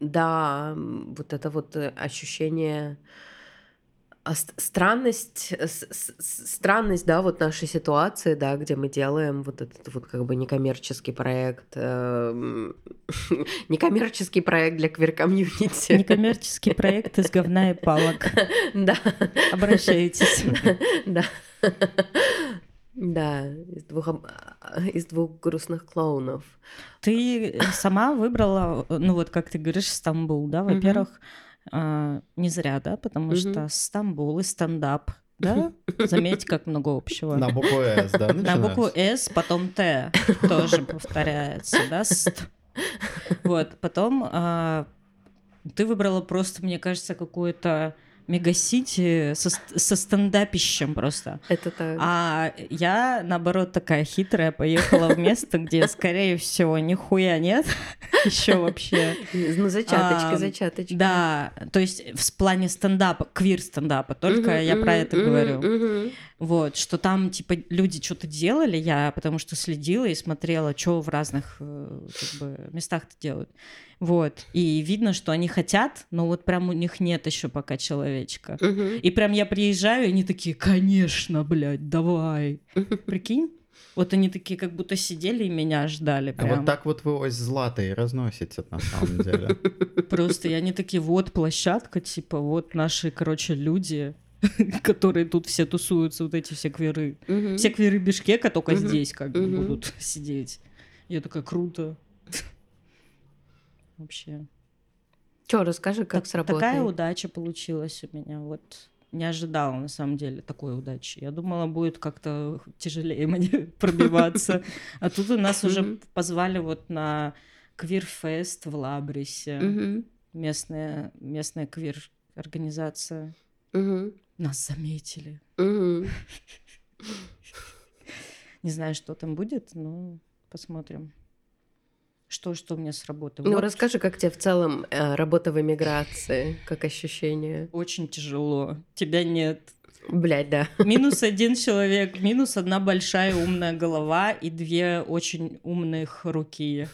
да, вот это вот э, ощущение странность, странность, да, вот нашей ситуации, да, где мы делаем вот этот вот как бы некоммерческий проект, э, некоммерческий проект для квир-комьюнити. Некоммерческий проект из говна и палок. Да. Обращайтесь. Да. Да, из двух, а, из двух грустных клоунов. Ты сама выбрала, ну вот как ты говоришь, Стамбул, да, во-первых, mm не зря, да, потому mm что Стамбул и стендап, да, заметь, как много общего. На букву «С», да, На букву «С», потом «Т» тоже повторяется, да, вот, потом а, ты выбрала просто, мне кажется, какую-то мегасити со, со стендапищем просто. Это так. А я, наоборот, такая хитрая, поехала в место, где, скорее всего, нихуя нет еще вообще. Ну, зачаточка, зачаточка. Да, то есть в плане стендапа, квир-стендапа, только я про это говорю. Вот, что там, типа, люди что-то делали, я потому что следила и смотрела, что в разных э, как бы, местах-то делают. Вот. И видно, что они хотят, но вот прям у них нет еще пока человечка. Угу. И прям я приезжаю, и они такие, конечно, блядь, давай. Прикинь? Вот они такие, как будто сидели и меня ждали. Прям. А вот так вот вы ось злато и разносите, на самом деле. Просто и они такие, вот площадка, типа, вот наши, короче, люди, которые тут все тусуются, вот эти все кверы. Все кверы Бишкека только здесь как бы будут сидеть. Я такая, круто вообще. Че, расскажи, как так, сработает. Такая удача получилась у меня. Вот не ожидала на самом деле такой удачи. Я думала, будет как-то тяжелее мне пробиваться. А тут у нас уже позвали вот на квирфест в Лабрисе. Местная, местная квир-организация. Нас заметили. Не знаю, что там будет, но посмотрим что, что у меня сработало. Ну, вот. расскажи, как тебе в целом э, работа в эмиграции, как ощущение? Очень тяжело. Тебя нет. Блять, да. Минус один человек, минус одна большая умная голова и две очень умных руки.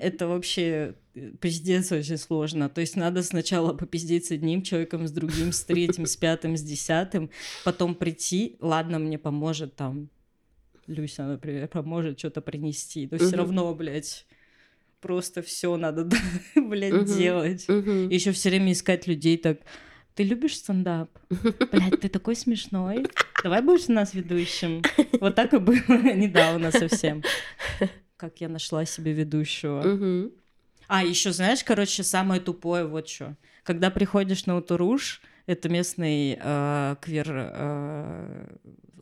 Это вообще э, пиздец очень сложно. То есть надо сначала попиздеть с одним человеком, с другим, с третьим, с пятым, с десятым, потом прийти, ладно, мне поможет там Люся, например, поможет что-то принести. То есть все равно, блядь, просто все надо, блядь, uh-huh. делать. Uh-huh. Еще все время искать людей так. Ты любишь стендап? Блядь, ты такой смешной. Давай будешь у нас ведущим. Вот так и было недавно совсем. Как я нашла себе ведущего. Uh-huh. А, еще знаешь, короче, самое тупое вот что. Когда приходишь на Утуруш, это местный э, квир э,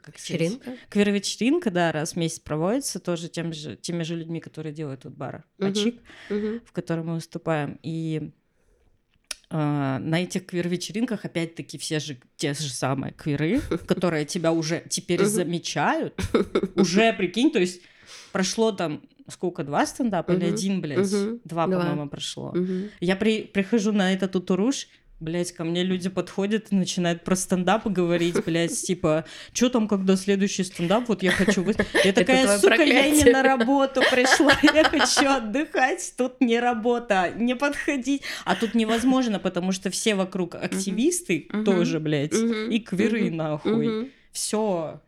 как вечеринка? Квир-вечеринка, да, раз в месяц проводится, тоже тем же, теми же людьми, которые делают вот бар Ачик, uh-huh. в котором мы выступаем. И э, на этих квир-вечеринках опять-таки все же те же самые квиры, которые тебя уже теперь замечают, уже, прикинь, то есть прошло там сколько, два стендапа или один, блядь? Два, по-моему, прошло. Я при, прихожу на этот утуруш, Блять, ко мне люди подходят и начинают про стендап говорить, блять, типа, что там, когда следующий стендап, вот я хочу... Вы... Я такая, сука, я не на работу пришла, я хочу отдыхать, тут не работа, не подходить. А тут невозможно, потому что все вокруг активисты тоже, блять, и квиры, нахуй. Все.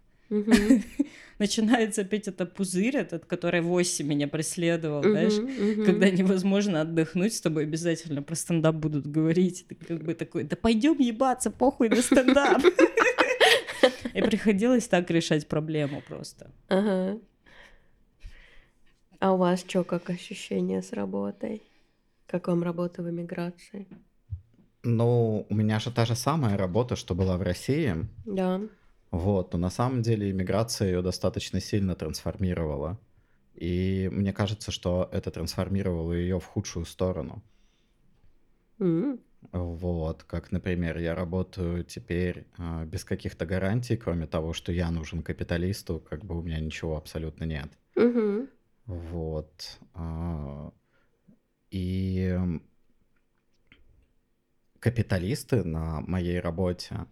начинается опять это пузырь этот, который 8 меня преследовал, uh-huh, знаешь, uh-huh. когда невозможно отдохнуть, с тобой обязательно про стендап будут говорить. Ты как бы такой, да пойдем ебаться, похуй на стендап. И приходилось так решать проблему просто. Ага. А у вас что, как ощущение с работой? Как вам работа в эмиграции? Ну, у меня же та же самая работа, что была в России. Да. Вот, но на самом деле иммиграция ее достаточно сильно трансформировала. И мне кажется, что это трансформировало ее в худшую сторону. Mm. Вот, как, например, я работаю теперь э, без каких-то гарантий, кроме того, что я нужен капиталисту, как бы у меня ничего абсолютно нет. Mm-hmm. Вот. Э, и капиталисты на моей работе,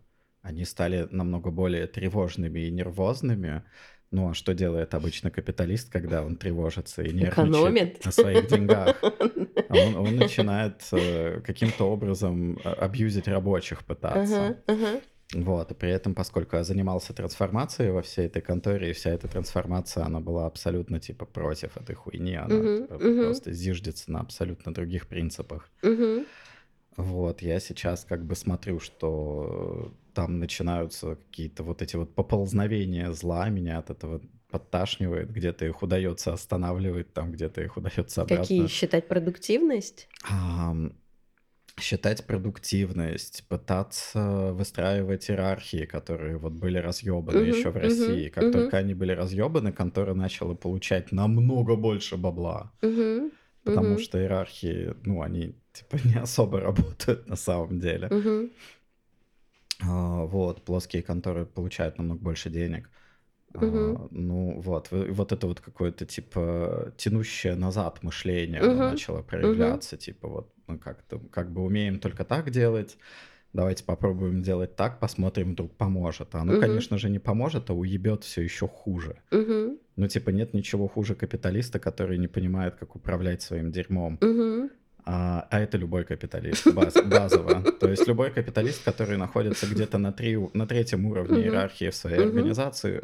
они стали намного более тревожными и нервозными, ну а что делает обычно капиталист, когда он тревожится и нервничает Экономит. на своих деньгах? Он, он начинает э, каким-то образом э, абьюзить рабочих пытаться. Uh-huh, uh-huh. Вот, и при этом, поскольку я занимался трансформацией во всей этой конторе, и вся эта трансформация, она была абсолютно, типа, против этой хуйни, она uh-huh, типа, uh-huh. просто зиждется на абсолютно других принципах. Uh-huh. Вот, я сейчас как бы смотрю, что там начинаются какие-то вот эти вот поползновения зла, меня от этого подташнивает, где-то их удается останавливать, там где-то их удается обратно. Какие? Считать продуктивность? А, считать продуктивность, пытаться выстраивать иерархии, которые вот были разъебаны uh-huh, еще в России. Uh-huh, как uh-huh. только они были разъебаны, контора начала получать намного больше бабла. Uh-huh, потому uh-huh. что иерархии, ну, они типа не особо работают на самом деле. Uh-huh. А, вот, плоские конторы получают намного больше денег. Угу. А, ну вот, вот это вот какое-то типа тянущее назад мышление угу. начало проявляться, угу. типа вот мы как-то как бы умеем только так делать, давайте попробуем делать так, посмотрим, вдруг поможет. А оно, угу. конечно же, не поможет, а уебет все еще хуже. Угу. Ну типа нет ничего хуже капиталиста, который не понимает, как управлять своим дерьмом. Угу. А, а это любой капиталист, баз, базово. То есть любой капиталист, который находится где-то на, три, на третьем уровне иерархии в своей организации,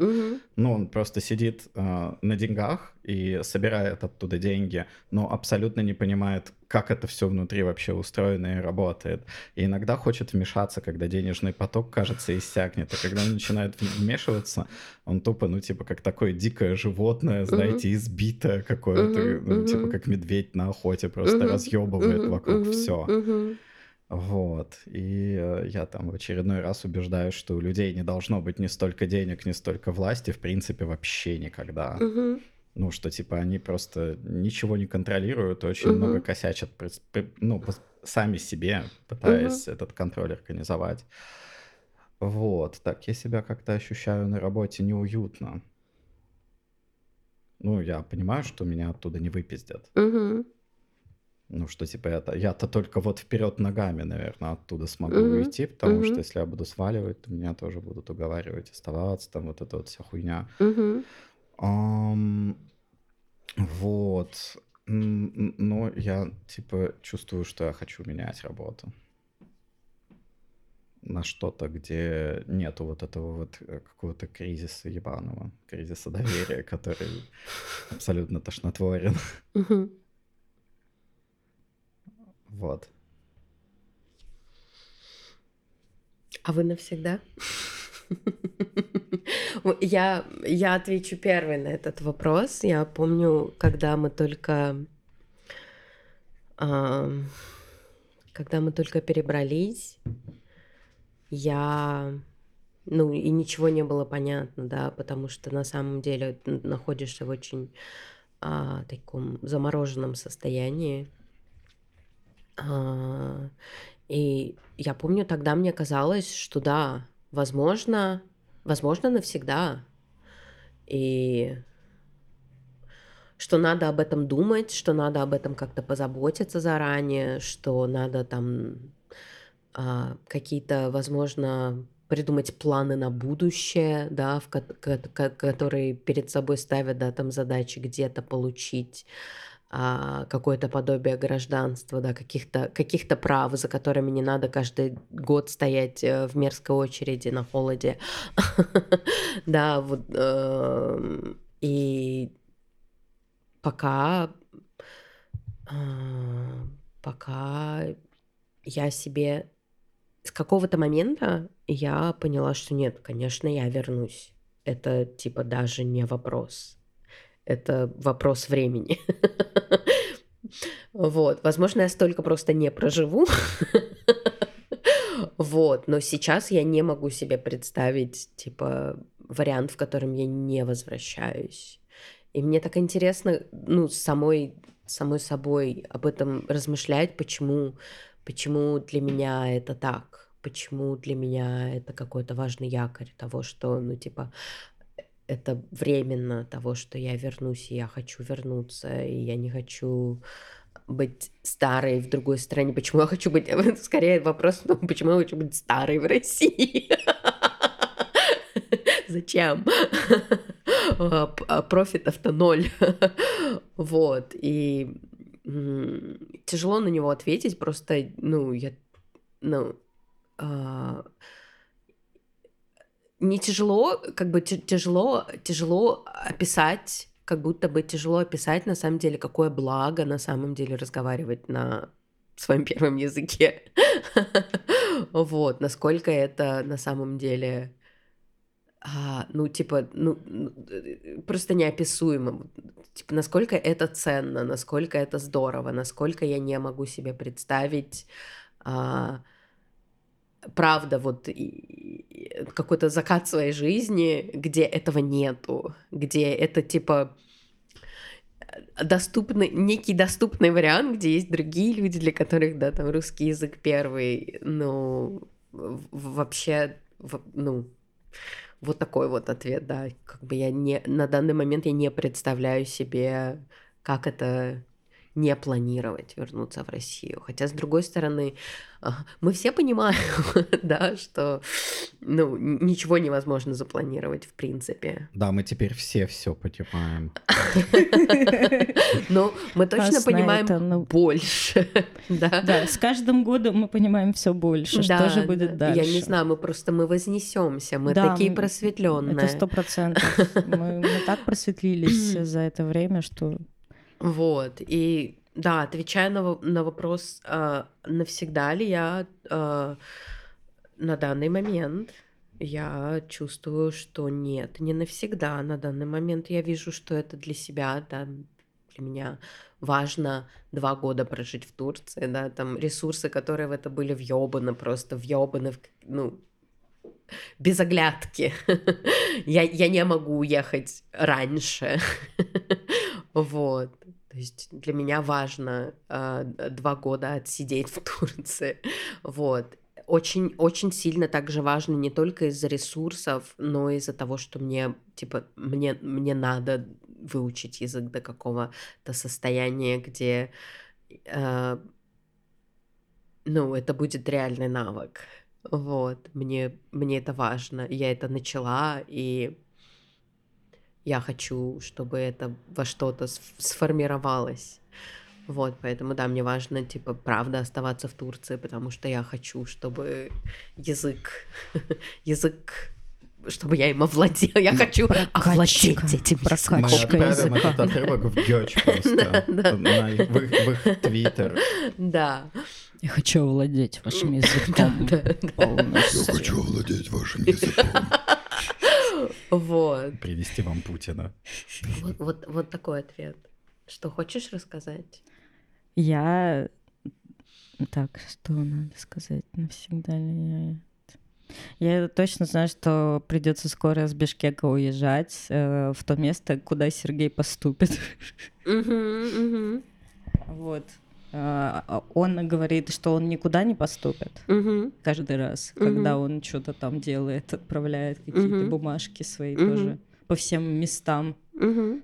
ну, он просто сидит а, на деньгах и собирает оттуда деньги, но абсолютно не понимает, как это все внутри вообще устроено и работает. И иногда хочет вмешаться, когда денежный поток, кажется, иссякнет. А когда он начинает вмешиваться, он тупо, ну, типа, как такое дикое животное, знаете, избитое какое-то, ну, типа, как медведь на охоте, просто разъебывает вокруг все. Вот. И э, я там в очередной раз убеждаюсь, что у людей не должно быть ни столько денег, ни столько власти, в принципе, вообще никогда. Uh-huh. Ну, что типа они просто ничего не контролируют, очень угу. много косячат, ну, сами себе, пытаясь угу. этот контроль организовать. Вот, так я себя как-то ощущаю на работе неуютно. Ну, я понимаю, что меня оттуда не выпиздят. Угу. Ну, что типа это, я-то только вот вперед ногами, наверное, оттуда смогу угу. уйти, потому угу. что если я буду сваливать, то меня тоже будут уговаривать оставаться, там вот эта вот вся хуйня. Угу. Um, вот. Но я, типа, чувствую, что я хочу менять работу на что-то, где нету вот этого вот э, какого-то кризиса ебаного, кризиса доверия, который абсолютно тошнотворен. Вот. А вы навсегда? Я, я отвечу первой на этот вопрос. Я помню, когда мы только... Э, когда мы только перебрались, я... Ну, и ничего не было понятно, да, потому что на самом деле находишься в очень а, таком замороженном состоянии. А, и я помню, тогда мне казалось, что да, возможно, возможно, навсегда. И что надо об этом думать, что надо об этом как-то позаботиться заранее, что надо там а, какие-то, возможно, придумать планы на будущее, да, в ко- ко- которые перед собой ставят, да, там задачи где-то получить какое-то подобие гражданства, да, каких-то каких прав, за которыми не надо каждый год стоять э, в мерзкой очереди на холоде. Да, вот. Эм, и пока а, пока я себе с какого-то момента я поняла, что нет, конечно, я вернусь. Это типа даже не вопрос это вопрос времени. Вот, возможно, я столько просто не проживу. Вот, но сейчас я не могу себе представить, типа, вариант, в котором я не возвращаюсь. И мне так интересно, ну, самой, самой собой об этом размышлять, почему, почему для меня это так, почему для меня это какой-то важный якорь того, что, ну, типа, это временно того, что я вернусь, и я хочу вернуться, и я не хочу быть старой в другой стране. Почему я хочу быть... Скорее вопрос, ну, почему я хочу быть старой в России? Зачем? А, а профитов-то ноль. Вот. И тяжело на него ответить, просто, ну, я... Ну, а, не тяжело, как бы тяжело, тяжело описать, как будто бы тяжело описать на самом деле, какое благо на самом деле разговаривать на своем первом языке. Вот, насколько это на самом деле а, ну, типа, ну, ну просто неописуемо. Типа, насколько это ценно, насколько это здорово, насколько я не могу себе представить а, правда, вот какой-то закат своей жизни, где этого нету, где это типа доступный, некий доступный вариант, где есть другие люди, для которых, да, там русский язык первый, ну, вообще, ну, вот такой вот ответ, да, как бы я не, на данный момент я не представляю себе, как это не планировать вернуться в Россию. Хотя, с другой стороны, мы все понимаем, да, что ну, ничего невозможно запланировать в принципе. Да, мы теперь все все понимаем. Но мы точно понимаем ну, больше. Да. да, с каждым годом мы понимаем все больше. Что же будет дальше? Я не знаю, мы просто мы вознесемся, мы такие просветленные. Это сто процентов. Мы так просветлились за это время, что вот, и да, отвечая на, на вопрос, э, навсегда ли я э, на данный момент, я чувствую, что нет, не навсегда. На данный момент я вижу, что это для себя, да, для меня важно два года прожить в Турции, да, там ресурсы, которые в это были въебаны, просто въебаны, в, ну, без оглядки. я, я не могу уехать раньше. вот. То есть для меня важно э, два года отсидеть в Турции. Вот. Очень, очень сильно также важно не только из-за ресурсов, но и из-за того, что мне, типа, мне, мне надо выучить язык до какого-то состояния, где, э, ну, это будет реальный навык. Вот, мне, мне это важно. Я это начала, и я хочу, чтобы это во что-то сформировалось. Вот, поэтому, да, мне важно, типа, правда оставаться в Турции, потому что я хочу, чтобы язык, язык чтобы я им овладела. Я хочу овладеть этим языком. Мы отправим этот отрывок в Гёч просто, в их твиттер. Да. Я хочу овладеть вашим языком Я хочу овладеть вашим языком. Вот. Привести вам Путина. Вот, вот, вот такой ответ. Что хочешь рассказать? Я... Так, что надо сказать? Навсегда ли я... Я точно знаю, что придется скоро с Бишкека уезжать э, в то место, куда Сергей поступит. Вот. А, а он говорит, что он никуда не поступит угу. каждый раз, угу. когда он что-то там делает, отправляет какие-то угу. бумажки свои угу. тоже по всем местам. Угу.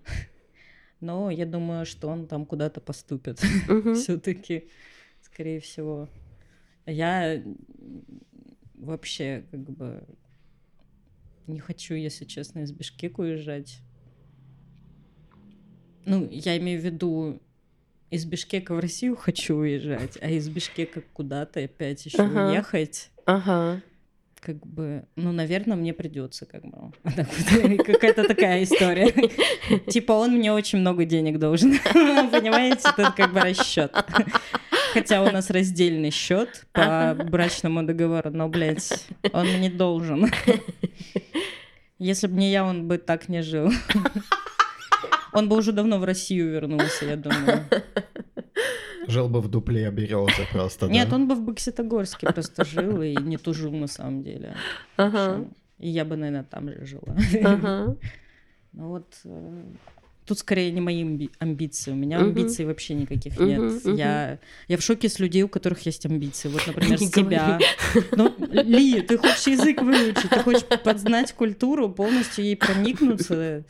Но я думаю, что он там куда-то поступит угу. все-таки, скорее всего. Я вообще как бы не хочу, если честно, из Бишкека уезжать. Ну, я имею в виду из Бишкека в Россию хочу уезжать, а из Бишкека куда-то опять еще ага. уехать. Ага. Как бы, ну, наверное, мне придется, как бы. Какая-то такая история. Типа, он мне очень много денег должен. Понимаете, это как бы расчет. Хотя у нас раздельный счет по брачному договору, но, блядь, он мне должен. Если бы не я, он бы так не жил. Он бы уже давно в Россию вернулся, я думаю. Жил бы в дупле березы просто, Нет, он бы в Бокситогорске просто жил и не тужил на самом деле. Ага. И я бы, наверное, там же жила. Ага. Ну вот, э, тут скорее не мои амбиции. У меня амбиций вообще никаких нет. Я, я в шоке с людей, у которых есть амбиции. Вот, например, с тебя. Ну, Ли, ты хочешь язык выучить, ты хочешь подзнать культуру, полностью ей проникнуться.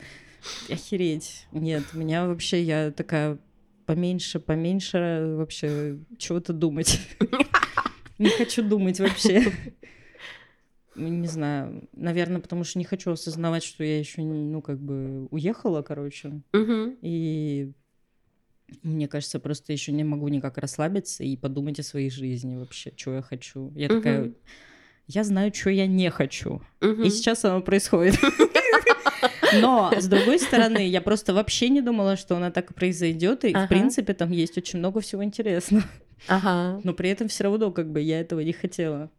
Охереть. Нет, у меня вообще, я такая поменьше, поменьше вообще чего-то думать. Не хочу думать вообще. Не знаю, наверное, потому что не хочу осознавать, что я еще, ну, как бы уехала, короче. И мне кажется, просто еще не могу никак расслабиться и подумать о своей жизни вообще, что я хочу. Я такая, я знаю, что я не хочу. И сейчас оно происходит. Но, с другой стороны, я просто вообще не думала, что она так произойдет, и, ага. в принципе, там есть очень много всего интересного. Ага. Но при этом все равно, как бы, я этого не хотела.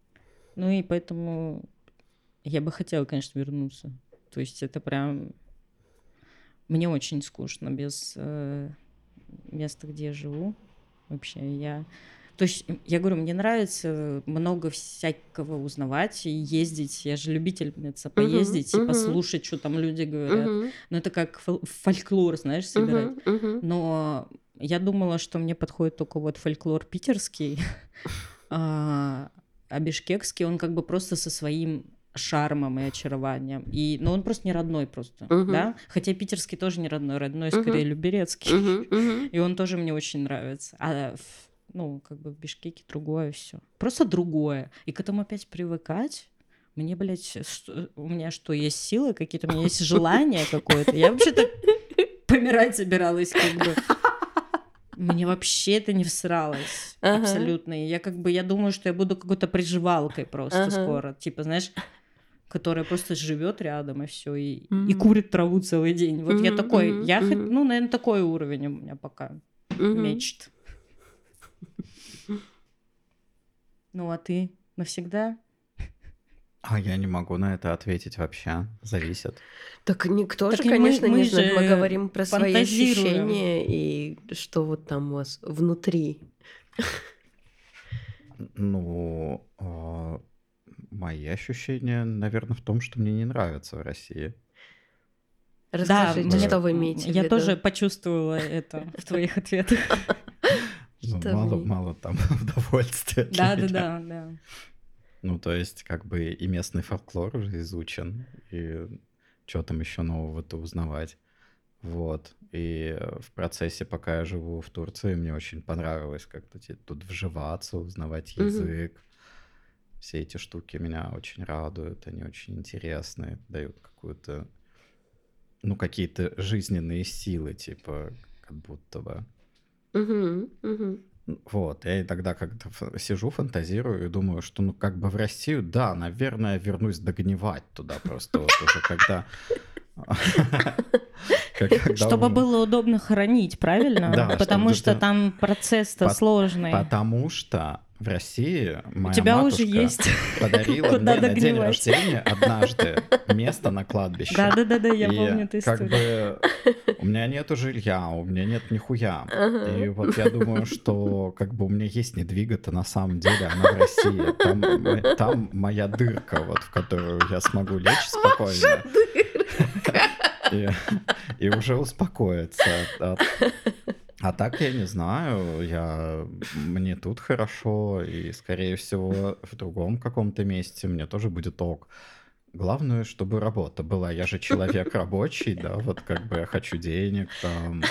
Ну и поэтому я бы хотела, конечно, вернуться. То есть это прям... Мне очень скучно без э, места, где я живу. Вообще, я то есть, я говорю, мне нравится много всякого узнавать и ездить. Я же любительница поездить uh-huh, и послушать, что там люди говорят. Uh-huh. Но это как фольклор, знаешь, собирать. Uh-huh, uh-huh. Но я думала, что мне подходит только вот фольклор питерский, а, а бишкекский, он как бы просто со своим шармом и очарованием. И, но он просто не родной просто, uh-huh. да? Хотя питерский тоже не родной, родной скорее uh-huh. люберецкий. Uh-huh. Uh-huh. И он тоже мне очень нравится. А ну, как бы в Бишкеке другое все. Просто другое. И к этому опять привыкать. Мне, блядь, что, у меня что, есть силы какие-то, у меня есть желание какое-то. Я вообще-то помирать собиралась, как бы. Мне вообще это не всралось ага. абсолютно. Я как бы, я думаю, что я буду какой-то приживалкой просто ага. скоро. Типа, знаешь, которая просто живет рядом и все, и, mm-hmm. и курит траву целый день. Вот mm-hmm. я такой, я, mm-hmm. ну, наверное, такой уровень у меня пока mm-hmm. мечт. Ну а ты навсегда? А я не могу на это ответить вообще. Зависит. Так никто так же, конечно, мы, мы не знает. Мы говорим про свои ощущения и что вот там у вас внутри. Ну, э, мои ощущения, наверное, в том, что мне не нравится в России. Расскажите, да, что вы имеете Я тоже почувствовала это в твоих ответах. Ну, мало, мало там удовольствия. Да, да, да, да. Ну, то есть, как бы и местный фольклор уже изучен, и что там еще нового-то узнавать. Вот. И в процессе, пока я живу в Турции, мне очень понравилось как-то тут вживаться, узнавать язык. Угу. Все эти штуки меня очень радуют, они очень интересные, дают какую-то, ну, какие-то жизненные силы, типа, как будто бы. Угу, угу. Вот, я иногда как-то сижу, фантазирую и думаю, что ну как бы в Россию, да, наверное, вернусь догнивать туда просто вот уже когда... Чтобы было удобно хоронить, правильно? Да, Потому что там процесс-то сложный. Потому что в России моя У тебя матушка уже есть подарила мне на день рождения однажды место на кладбище. Да-да-да, я помню эту как бы у меня нету жилья, у меня нет нихуя. И вот я думаю, что как бы у меня есть недвига-то на самом деле, она в России. Там, там моя дырка, вот, в которую я смогу лечь спокойно. И, и уже успокоиться от, а так я не знаю, я мне тут хорошо, и скорее всего в другом каком-то месте мне тоже будет ок. Главное, чтобы работа была. Я же человек рабочий, да, вот как бы я хочу денег, там,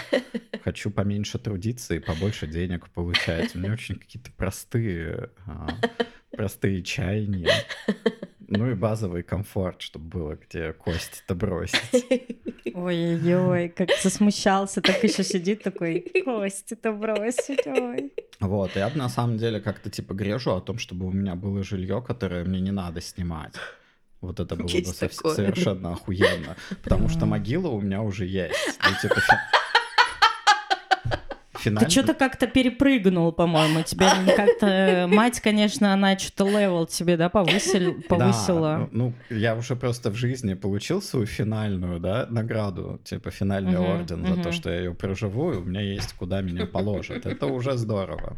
хочу поменьше трудиться и побольше денег получать. У меня очень какие-то простые, а, простые чаяния. Ну и базовый комфорт, чтобы было где кость-то бросить. Ой-ой-ой, как засмущался, так еще сидит такой, кость-то бросить, ой. Вот, я бы на самом деле как-то типа грежу о том, чтобы у меня было жилье, которое мне не надо снимать. Вот это было есть бы такое. совершенно охуенно. Потому что могила у меня уже есть. Ну, типа, финально... Ты что-то как-то перепрыгнул, по-моему. Тебе как-то... Э, мать, конечно, она что-то level тебе, да, повысил, повысила. Да, ну, я уже просто в жизни получил свою финальную, да, награду, типа финальный угу, орден угу. за то, что я ее проживу, и у меня есть куда меня положат. Это уже здорово.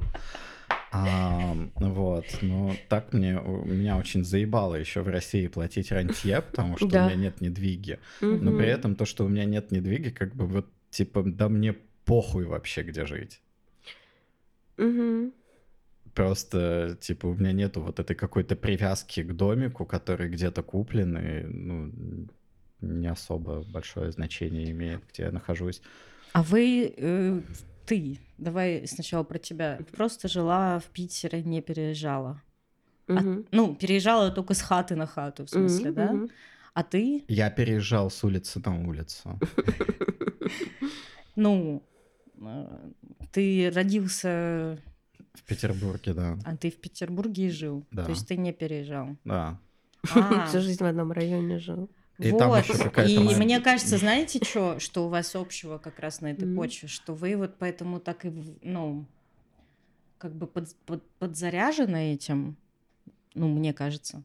А, вот, ну так мне меня очень заебало еще в России платить рантье, потому что да. у меня нет недвиги. Угу. Но при этом то, что у меня нет недвиги, как бы вот типа, да мне похуй вообще, где жить. Угу. Просто, типа, у меня нету вот этой какой-то привязки к домику, который где-то куплен, и, ну, не особо большое значение имеет, где я нахожусь. А вы, э, ты, давай сначала про тебя, просто жила в Питере, не переезжала? Угу. А, ну, переезжала только с хаты на хату, в смысле, Мгм, да? мгм. А ты, Я переезжал с улицы на улицу. ну, ты родился, В Петербурге, да. а ты в Петербурге и жил. Да. То есть ты не переезжал. Да. А, Всю жизнь в одном районе жил. И там вот. ещё какая-то И маленькая- мне кажется, знаете, что, что у вас общего как раз на этой почве, что вы вот поэтому так и, ну, как бы под, под- подзаряжены этим, ну, мне кажется,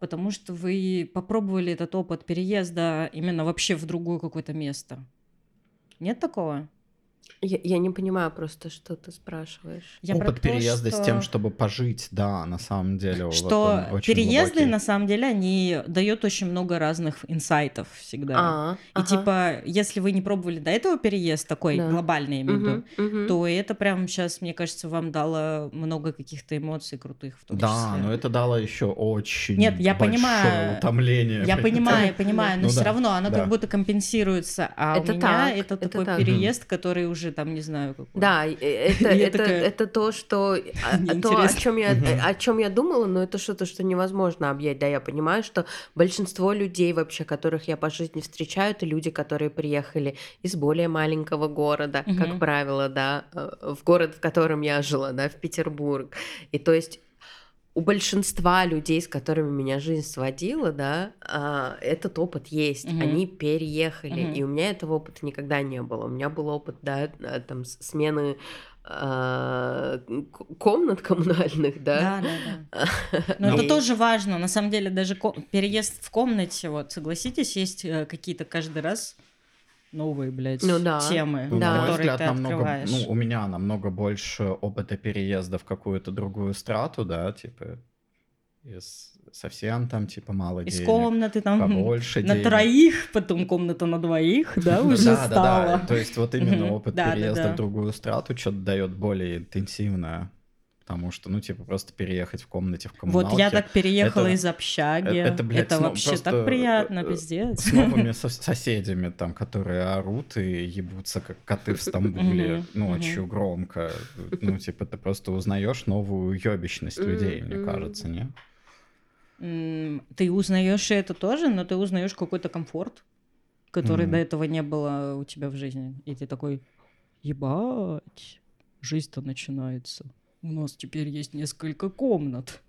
потому что вы попробовали этот опыт переезда именно вообще в другое какое-то место. Нет такого? Я, я не понимаю просто, что ты спрашиваешь. Я Опыт то, переезда с что- тем, чтобы пожить, да, на самом деле. вот Что он очень переезды глубокий. на самом деле они дают очень много разных инсайтов всегда. А, И ага. типа, если вы не пробовали до этого переезд такой Да. глобальный, я имею в виду, мгм. то это прям сейчас, мне кажется, вам дало много каких-то эмоций крутых в том Да, числе. но это дало еще очень Нет, я большое понимаю. утомление. Я понимаю, понимаю, но Ну все да, равно оно да. как будто компенсируется. А Это у меня так, это, это такой так. переезд, который уже там, не знаю, какой. Да, и это, это, такая, это то, что а, то, о чем я, о чем я думала, но это что-то, что невозможно объять. Да, я понимаю, что большинство людей вообще, которых я по жизни встречаю, это люди, которые приехали из более маленького города, как правило, да, э, в город, в котором я жила, да, в Петербург. И то есть у большинства людей, с которыми меня жизнь сводила, да, а, этот опыт есть. Мгм. Они переехали, Мгм. и у меня этого опыта никогда не было. У меня был опыт, да, а, там смены а, комнат коммунальных, да. Да, да, да. Но это тоже важно. На самом деле, даже ко- переезд в комнате, вот, согласитесь, есть э, какие-то каждый раз новые, блядь, Ну да. темы, Ну, Да. На мой которые взгляд, ты намного, открываешь. ну, у меня намного больше опыта переезда в какую-то другую страту, да, типа, из совсем там, типа, мало Из денег, комнаты там побольше на денег. троих, потом комната на двоих, да, уже да, да, стала. да. То есть вот именно опыт Да, да, переезда да. в другую страту что-то дает более интенсивно. Потому что, ну, типа, просто переехать в комнате в коммуналке. Вот я так переехала это- из общаги. это, Это, блядь, сно- вообще просто, так приятно, э, пиздец. С новыми со- соседями, там, которые орут и ебутся, как коты в Стамбуле, очень громко. Ну, типа, ты просто узнаешь новую ёбищность людей, мне кажется, не? Ты узнаешь это тоже, но ты узнаешь какой-то комфорт, который до этого не было у тебя в жизни. И ты такой, ебать, жизнь-то начинается. У нас теперь есть несколько комнат.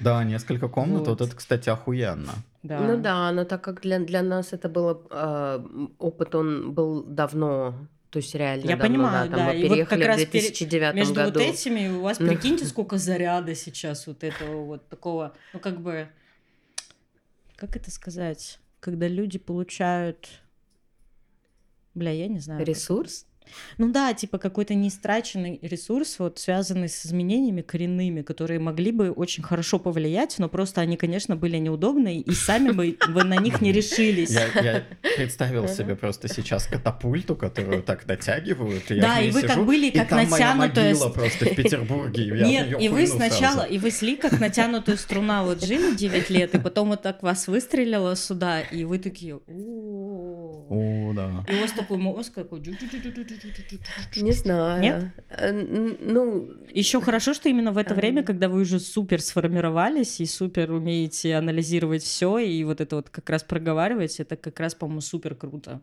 Да, несколько комнат, вот, Вот. это, кстати, охуенно. Да. Ну да, но так как для, для нас это было м, опыт, он был давно, то есть реально Я давно, понимаю, да, там да, мы и вот переехали как раз в пере- 2009 Между году. вот этими у вас, прикиньте, сколько заряда сейчас вот этого вот такого, ну как бы, как это сказать, когда люди получают, бля, я не знаю. как Ресурс? Ну да, типа какой-то неистраченный ресурс, вот связанный с изменениями коренными, которые могли бы очень хорошо повлиять, но просто они, конечно, были неудобные, и сами бы вы на них не решились. Я, я представил себе просто сейчас катапульту, которую так натягивают, и я Да, и вы сижу, как были, как натянутая просто в Петербурге, и Нет, и вы сначала, сразу. и вы шли как натянутая струна, вот жили 9 лет, и потом вот так вас выстрелило сюда, и вы такие, «О». О, да. и у вас такой мозг такой. Не знаю. Нет? Э, Ну, Еще хорошо, что именно в это Эм. время, когда вы уже супер сформировались и супер умеете анализировать все и вот это вот как раз проговаривать, это как раз, по-моему, супер круто.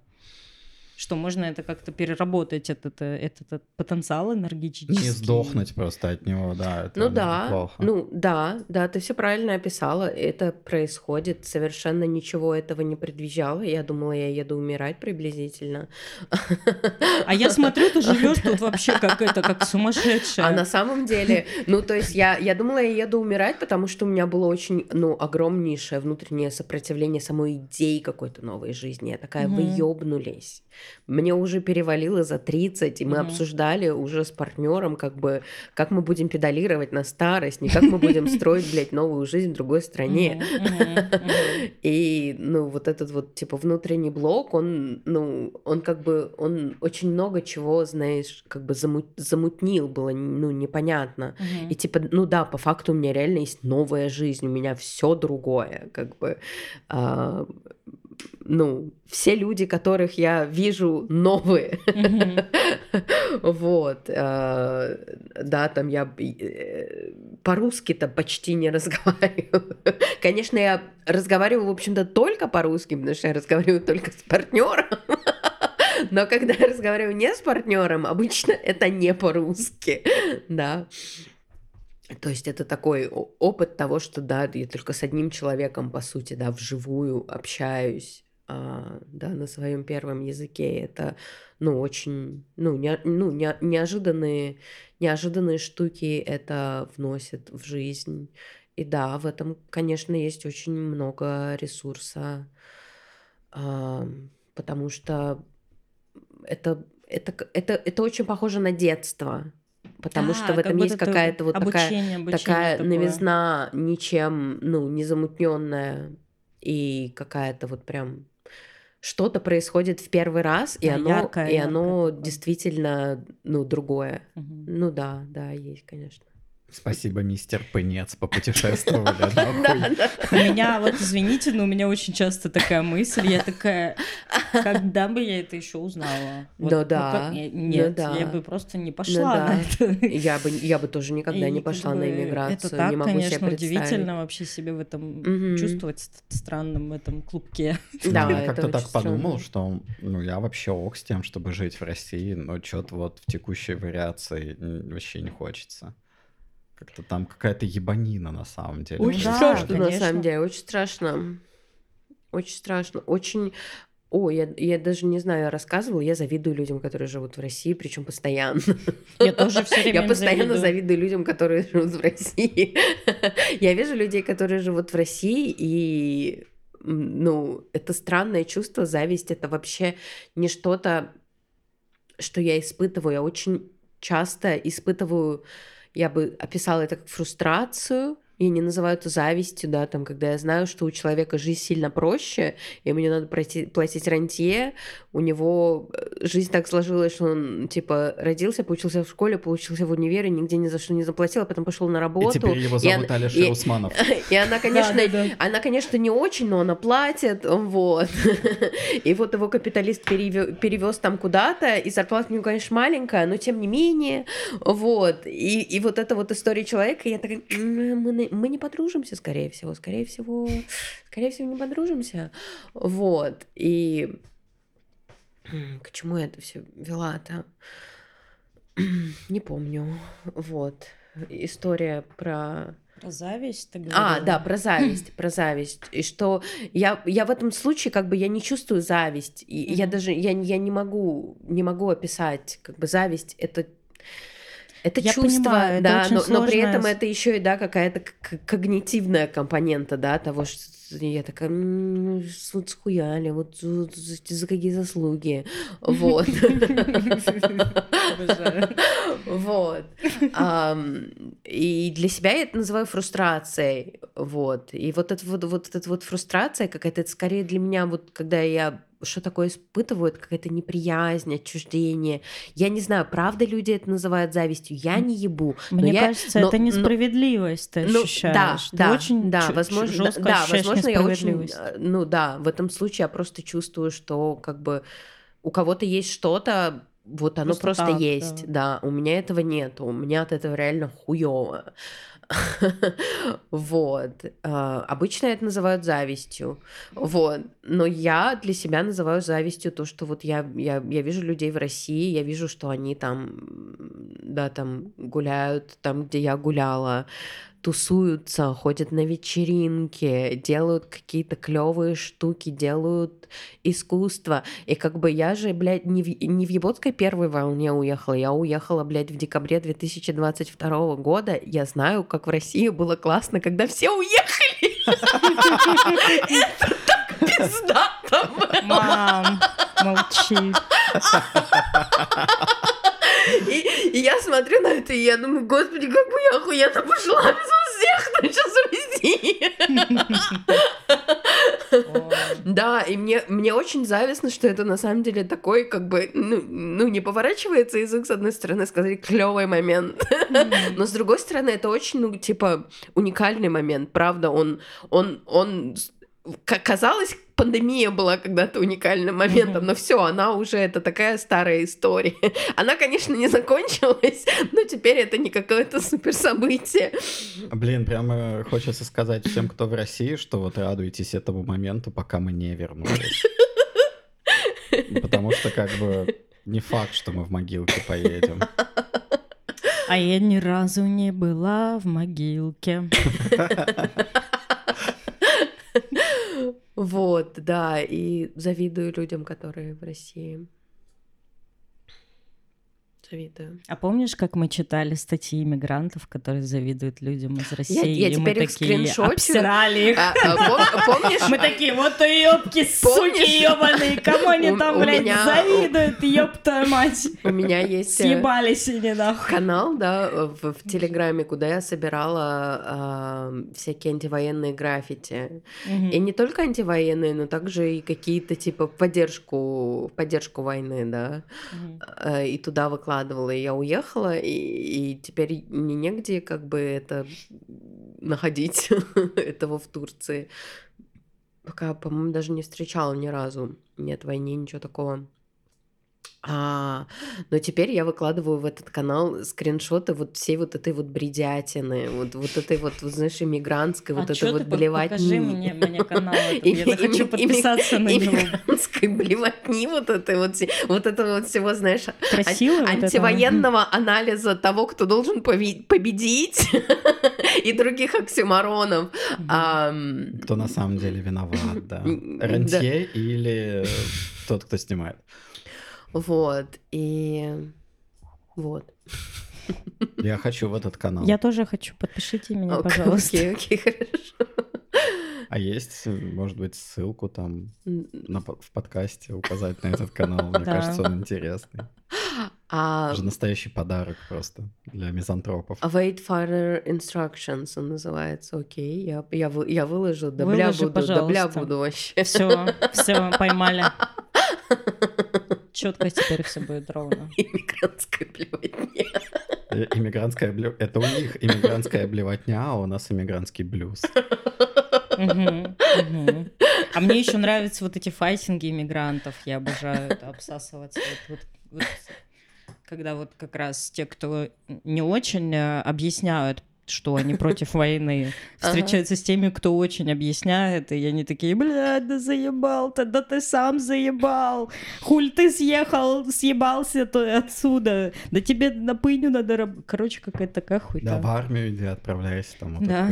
Что можно это как-то переработать, этот, э, этот, этот потенциал энергетический. Не сдохнуть просто от него, да, это ну да, плохо. ну да, да, ты все правильно описала. Это происходит, совершенно ничего этого не предвещало. Я думала, я еду умирать приблизительно. А я смотрю, ты живешь тут вообще как это, как сумасшедшая. А на самом деле, ну, то есть я, я думала, я еду умирать, потому что у меня было очень, ну, огромнейшее внутреннее сопротивление самой идеи какой-то новой жизни. Я такая, вы Мгм. ёбнулись. Мне уже перевалило за 30, и мы mm-hmm. обсуждали уже с партнером, как бы, как мы будем педалировать на старость, не как мы будем строить, блядь, новую жизнь в другой стране. И, ну, вот этот вот, типа, внутренний блок, он, ну, он как бы, он очень много чего, знаешь, как бы замутнил, было, ну, непонятно. И, типа, ну да, по факту у меня реально есть новая жизнь, у меня все другое, как бы, а, ну, все люди, которых я вижу, новые. Вот. А, да, там я э, по-русски-то почти не разговариваю. Конечно, я разговариваю, в общем-то, только по-русски, потому что я разговариваю только с партнером. Но когда я разговариваю не с партнером, обычно это не по-русски. Да. То есть это такой опыт того, что да, я только с одним человеком, по сути, да, вживую общаюсь, а, да, на своем первом языке. Это, ну, очень, ну, не, ну не, неожиданные, неожиданные штуки это вносит в жизнь. И да, в этом, конечно, есть очень много ресурса, а, потому что это, это, это, это очень похоже на детство потому а, что в этом есть какая-то вот обучение, такая, обучение такая такое. новизна, ничем, ну, не замутненная и какая-то вот прям что-то происходит в первый раз, и оно, яркое, и оно яркое. действительно, ну, другое. Угу. Ну да, да, есть, конечно. Спасибо, мистер Пынец, попутешествовали У меня, вот извините, но у меня очень часто такая мысль, я такая, когда бы я это еще узнала? Ну да. Нет, я бы просто не пошла на это. Я бы, я бы тоже никогда не пошла на иммиграцию. Это так, конечно, удивительно вообще себе в этом чувствовать странным в этом клубке. Да, я как-то так подумал, что ну я вообще ок с тем, чтобы жить в России, но что-то вот в текущей вариации вообще не хочется. Как-то там какая-то ебанина на самом деле. Очень да, страшно, конечно. на самом деле, очень страшно. Очень страшно. Очень... О, я, я даже не знаю, я рассказывала, я завидую людям, которые живут в России, причем постоянно. Я тоже все время Я постоянно завидую. завидую людям, которые живут в России. Я вижу людей, которые живут в России, и ну, это странное чувство, зависть, это вообще не что-то, что я испытываю. Я очень часто испытываю я бы описала это как фрустрацию, я не называю это завистью, да, там, когда я знаю, что у человека жизнь сильно проще, и ему не надо платить, платить рантье, у него э, жизнь так сложилась, что он, типа, родился, получился в школе, получился в универе, нигде ни за что не заплатил, а потом пошел на работу. И теперь его зовут Алишер и, Усманов. И она, конечно, она, конечно, не очень, но она платит, вот. И вот его капиталист перевез, перевез там куда-то, и зарплата у него, конечно, маленькая, но тем не менее, вот. И, и вот эта вот история человека, я такая, мы мы, не подружимся, скорее всего, скорее всего, скорее всего, не подружимся. Вот. И к чему я это все вела-то? Не помню. Вот. История про про зависть ты А, да, про зависть, про зависть. И что я, я в этом случае как бы я не чувствую зависть. И mm-hmm. я даже, я, я не могу, не могу описать, как бы зависть это это я чувство, понимаю, да, это но, но при этом это еще и да какая-то когнитивная компонента, да, того, что я такая, вот схуяли, вот за, за какие заслуги, вот. Вот. И для себя я это называю фрустрацией, вот. И вот эта вот, вот эта вот фрустрация какая-то, это скорее для меня, вот когда я что такое испытывают, какая-то неприязнь, отчуждение. Я не знаю, правда люди это называют завистью, я не ебу. Мне я, кажется, но, это несправедливость но, ты ну, ощущаешь. Да, да, очень да, возможно, да, возможно, я очень, э, ну да, в этом случае я просто чувствую, что как бы у кого-то есть что-то, вот оно просто, просто так, есть, да. да. У меня этого нет, у меня от этого реально хуево. Вот. А, обычно это называют завистью. Вот. Но я для себя называю завистью то, что вот я, я, я вижу людей в России, я вижу, что они там, да, там гуляют там, где я гуляла, тусуются, ходят на вечеринки, делают какие-то клевые штуки, делают искусство. И как бы я же, блядь, не в, не в японской первой волне уехала, я уехала, блядь, в декабре 2022 года. Я знаю, как в России было классно, когда все уехали. Это так пизда там Мам, молчи. И, и я смотрю на это, и я думаю, господи, как бы я охуенно пошла без всех сейчас увезти. Да, и мне, мне очень завистно, что это на самом деле такой, как бы, ну, ну не поворачивается язык, с одной стороны, сказать, клевый момент. Но с другой стороны, это очень, ну, типа, уникальный момент, правда, он, он, он казалось, пандемия была когда-то уникальным моментом, но все, она уже это такая старая история. Она, конечно, не закончилась, но теперь это не какое-то супер событие. Блин, прямо хочется сказать всем, кто в России, что вот радуйтесь этому моменту, пока мы не вернулись. Потому что как бы не факт, что мы в могилке поедем. А я ни разу не была в могилке. Вот, да, и завидую людям, которые в России. Завидую. А помнишь, как мы читали статьи иммигрантов, которые завидуют людям из России? Я, я и теперь мы их такие скриншотю. обсирали их. А, а, пом- помнишь? Мы такие, вот ёбки, суки ёбаные, кому они там, блядь, завидуют, ёб твою мать. У меня есть... э, Съебались они, нахуй. канал, да, в, в Телеграме, куда я собирала всякие антивоенные граффити. И не только антивоенные, но также и какие-то типа в поддержку, в поддержку войны, да. А, И туда выкладывала. И я уехала, и, и теперь мне негде как бы это находить, этого в Турции. Пока, по-моему, даже не встречала ни разу. Нет войны, ничего такого. А, но теперь я выкладываю в этот канал скриншоты вот всей вот этой вот бредятины, вот, вот этой вот, вот, знаешь, иммигрантской, вот а этой вот ты по- блевотни. покажи мне, мне канал я хочу подписаться на него. Иммигрантской блевотни вот этой вот, вот этого вот всего, знаешь, вот это? антивоенного анализа того, кто должен победить, и других оксюмаронов. Кто на самом деле виноват, да. Рентье или тот, кто снимает. Вот, и вот. Я хочу в этот канал. Я тоже хочу, подпишите меня, Ок- пожалуйста. Окей, окей, хорошо. А есть, может быть, ссылку там на в подкасте указать на этот канал? Мне Да. кажется, он интересный. А Это же настоящий подарок просто для мизантропов. Wait further instructions он называется. Окей, я, я, вы- я выложу. Да бля Выложи, буду, да бля пожалуйста. буду вообще. Все, все, поймали. Четко теперь все будет ровно. Иммигрантская блевотня. Э, Иммигрантская блю... Это у них иммигрантская блевотня, а у нас иммигрантский блюз. А мне еще нравятся вот эти файтинги иммигрантов. Я обожаю это обсасываться. Вот- вот- вот когда вот как раз те, кто не очень э, объясняют, что они против войны, встречаются с теми, кто очень объясняет, и они такие, блядь, да заебал ты, да ты сам заебал, хуль ты съехал, съебался то отсюда, да тебе на пыню надо раб-». Короче, какая-то такая хуйня. Да, в армию иди, отправляйся там. Вот Да.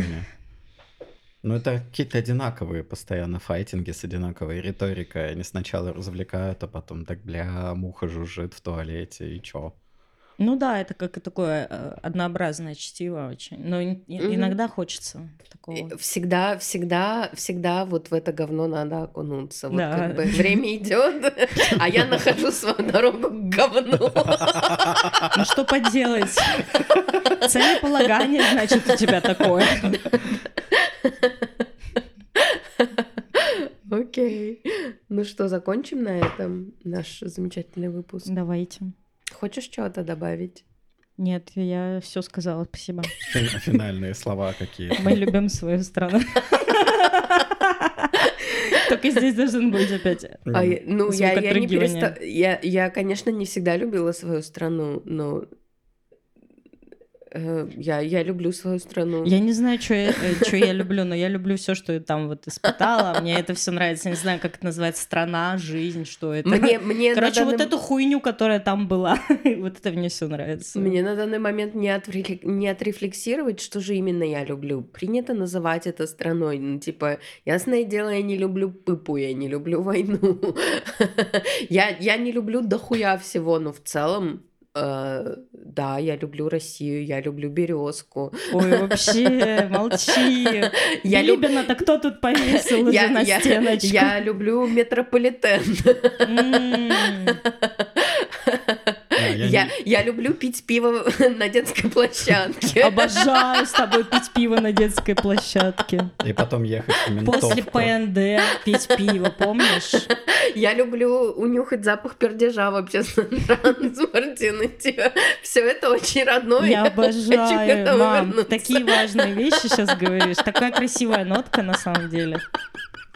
Ну, это какие-то одинаковые постоянно файтинги с одинаковой риторикой. Они сначала развлекают, а потом так, бля, муха жужжит в туалете, и чё? Ну да, это как такое э, однообразное чтиво очень. Но Мгм. иногда хочется такого. Всегда, всегда, всегда вот в это говно надо окунуться. Вот Да. как бы время идет, а я нахожу свою дорогу к говну. Ну что поделать? Целеполагание, значит, у тебя такое. Окей. Ну что, закончим на этом наш замечательный выпуск. Давайте. Хочешь что-то добавить? Нет, я все сказала, спасибо. Фин- Финальные слова какие-то. Мы любим свою страну. Только здесь должен быть опять. А ну, я, я, не переста... я, я, конечно, не всегда любила свою страну, но я, я люблю свою страну. Я не знаю, что я, э, я люблю, но я люблю все, что я там вот испытала. Мне это все нравится. Я не знаю, как это называется. Страна, жизнь, что это. Мне, мне, Короче, вот данный- эту хуйню, которая там была, вот это мне все нравится. мне на данный момент не, отвлек- не отрефлексировать, что же именно я люблю. Принято называть это страной. Ну, типа, ясное дело, я не люблю пыпу, я не люблю войну. я, я не люблю дохуя всего, но в целом Э, да, я люблю Россию, я люблю березку. Ой, вообще, молчи. Я Билибина, то кто тут повесил уже на стеночку? Я люблю метрополитен. Я, я люблю пить пиво на детской площадке. Обожаю с тобой пить пиво на детской площадке. И потом ехать в После ПНД пить пиво, помнишь? Я люблю унюхать запах пердежа в общественном транспорте. Ну, типа, все это очень родное. Я обожаю, мам, такие важные вещи сейчас говоришь. Такая красивая нотка на самом деле.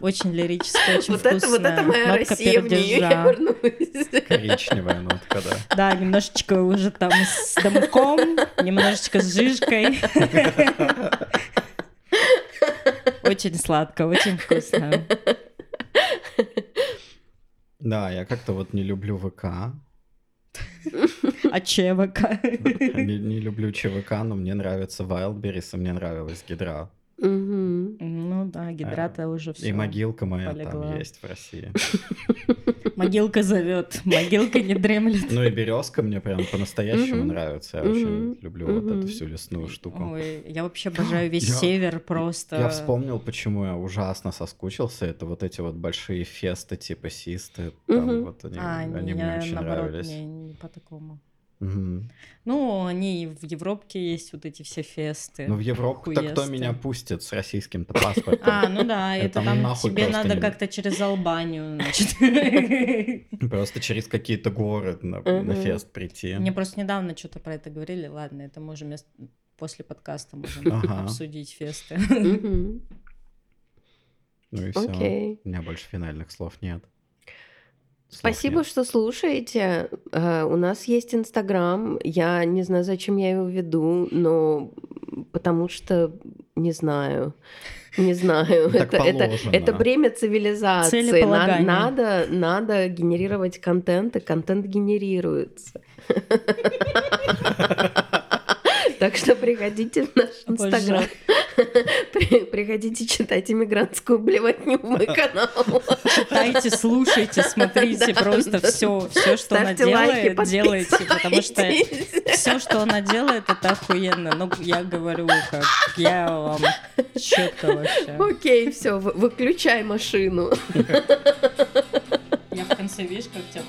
Очень лирическая, очень вот вкусная. Это, вот это моя нотка Россия, пердежа. в нее я вернусь. Коричневая нотка, да. Да, немножечко уже там с дымком, немножечко с жижкой. Очень сладко, очень вкусно. Да, я как-то вот не люблю ВК. А ЧВК? Не, не люблю ЧВК, но мне нравится Wildberries, и мне нравилась Гидра. Угу. Ну да, гидрата а, уже все. И могилка моя полегла. там есть в России. Могилка зовет, могилка не дремлет. Ну и березка мне прям по-настоящему нравится. Я очень люблю вот эту всю лесную штуку. Ой, я вообще обожаю весь север просто. Я вспомнил, почему я ужасно соскучился. Это вот эти вот большие фесты типа систы. Там вот они, а, они мне очень нравились. Не по такому. Угу. Ну, они в Европке есть вот эти все фесты. Ну, в Европу-то кто меня пустит с российским-то паспортом? А, ну да, это там тебе надо как-то через Албанию, значит. Просто через какие-то горы на фест прийти. Мне просто недавно что-то про это говорили. Ладно, это можем после подкаста можем обсудить фесты. Ну и все. У меня больше финальных слов нет. Спасибо, нет. что слушаете. Uh, у нас есть Инстаграм. Я не знаю, зачем я его веду, но потому что не знаю. Не знаю. это, это, это бремя цивилизации. Надо, надо, надо генерировать контент, и контент генерируется. Так что приходите в наш Инстаграм. Приходите, читайте иммигрантскую блевотню в мой канал. Читайте, слушайте, смотрите просто все, все, что она делает, делайте, потому что все, что она делает, это охуенно. Ну, я говорю, как я вам четко вообще. Окей, все, выключай машину. Я в конце, видишь, как тебя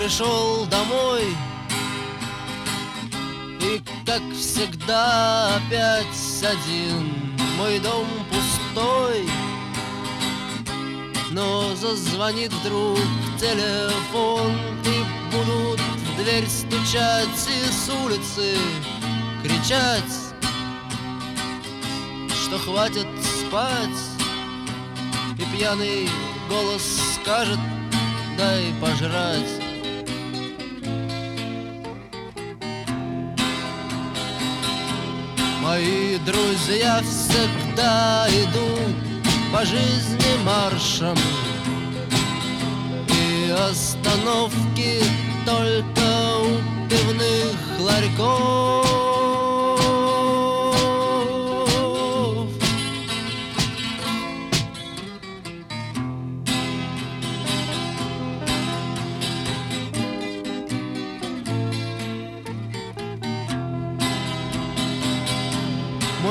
пришел домой. И, как всегда, опять один Мой дом пустой. Но зазвонит вдруг телефон И будут в дверь стучать и с улицы кричать Что хватит спать. И пьяный голос скажет дай пожрать Мои друзья всегда идут по жизни маршем. И остановки только у пивных ларьков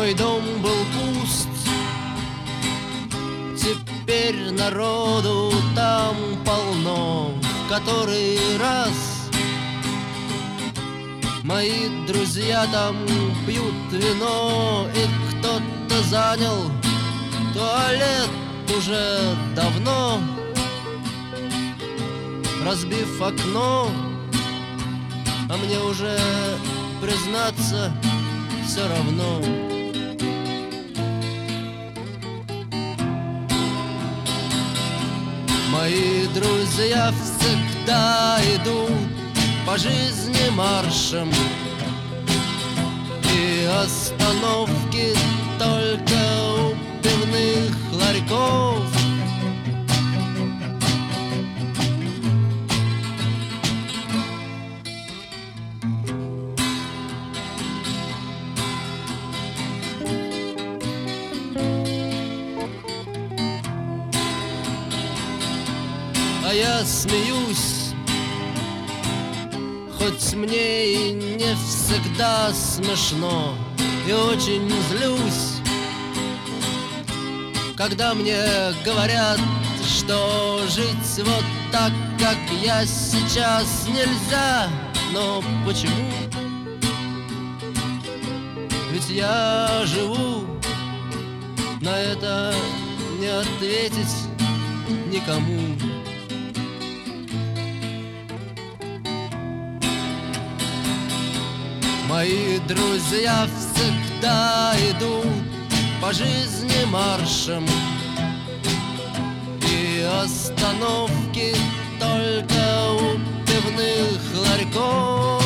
Мой дом был пуст. Теперь народу там полно В который раз Мои друзья там пьют вино И кто-то занял туалет уже давно. Разбив окно А мне уже признаться все равно Мои друзья всегда идут по жизни маршем. И остановки только у пивных ларьков смеюсь Хоть мне и не всегда смешно И очень злюсь Когда мне говорят, что жить вот так, как я сейчас нельзя Но почему? Ведь я живу На это не ответить никому Мои друзья всегда идут по жизни маршем. И остановки только у пивных ларьков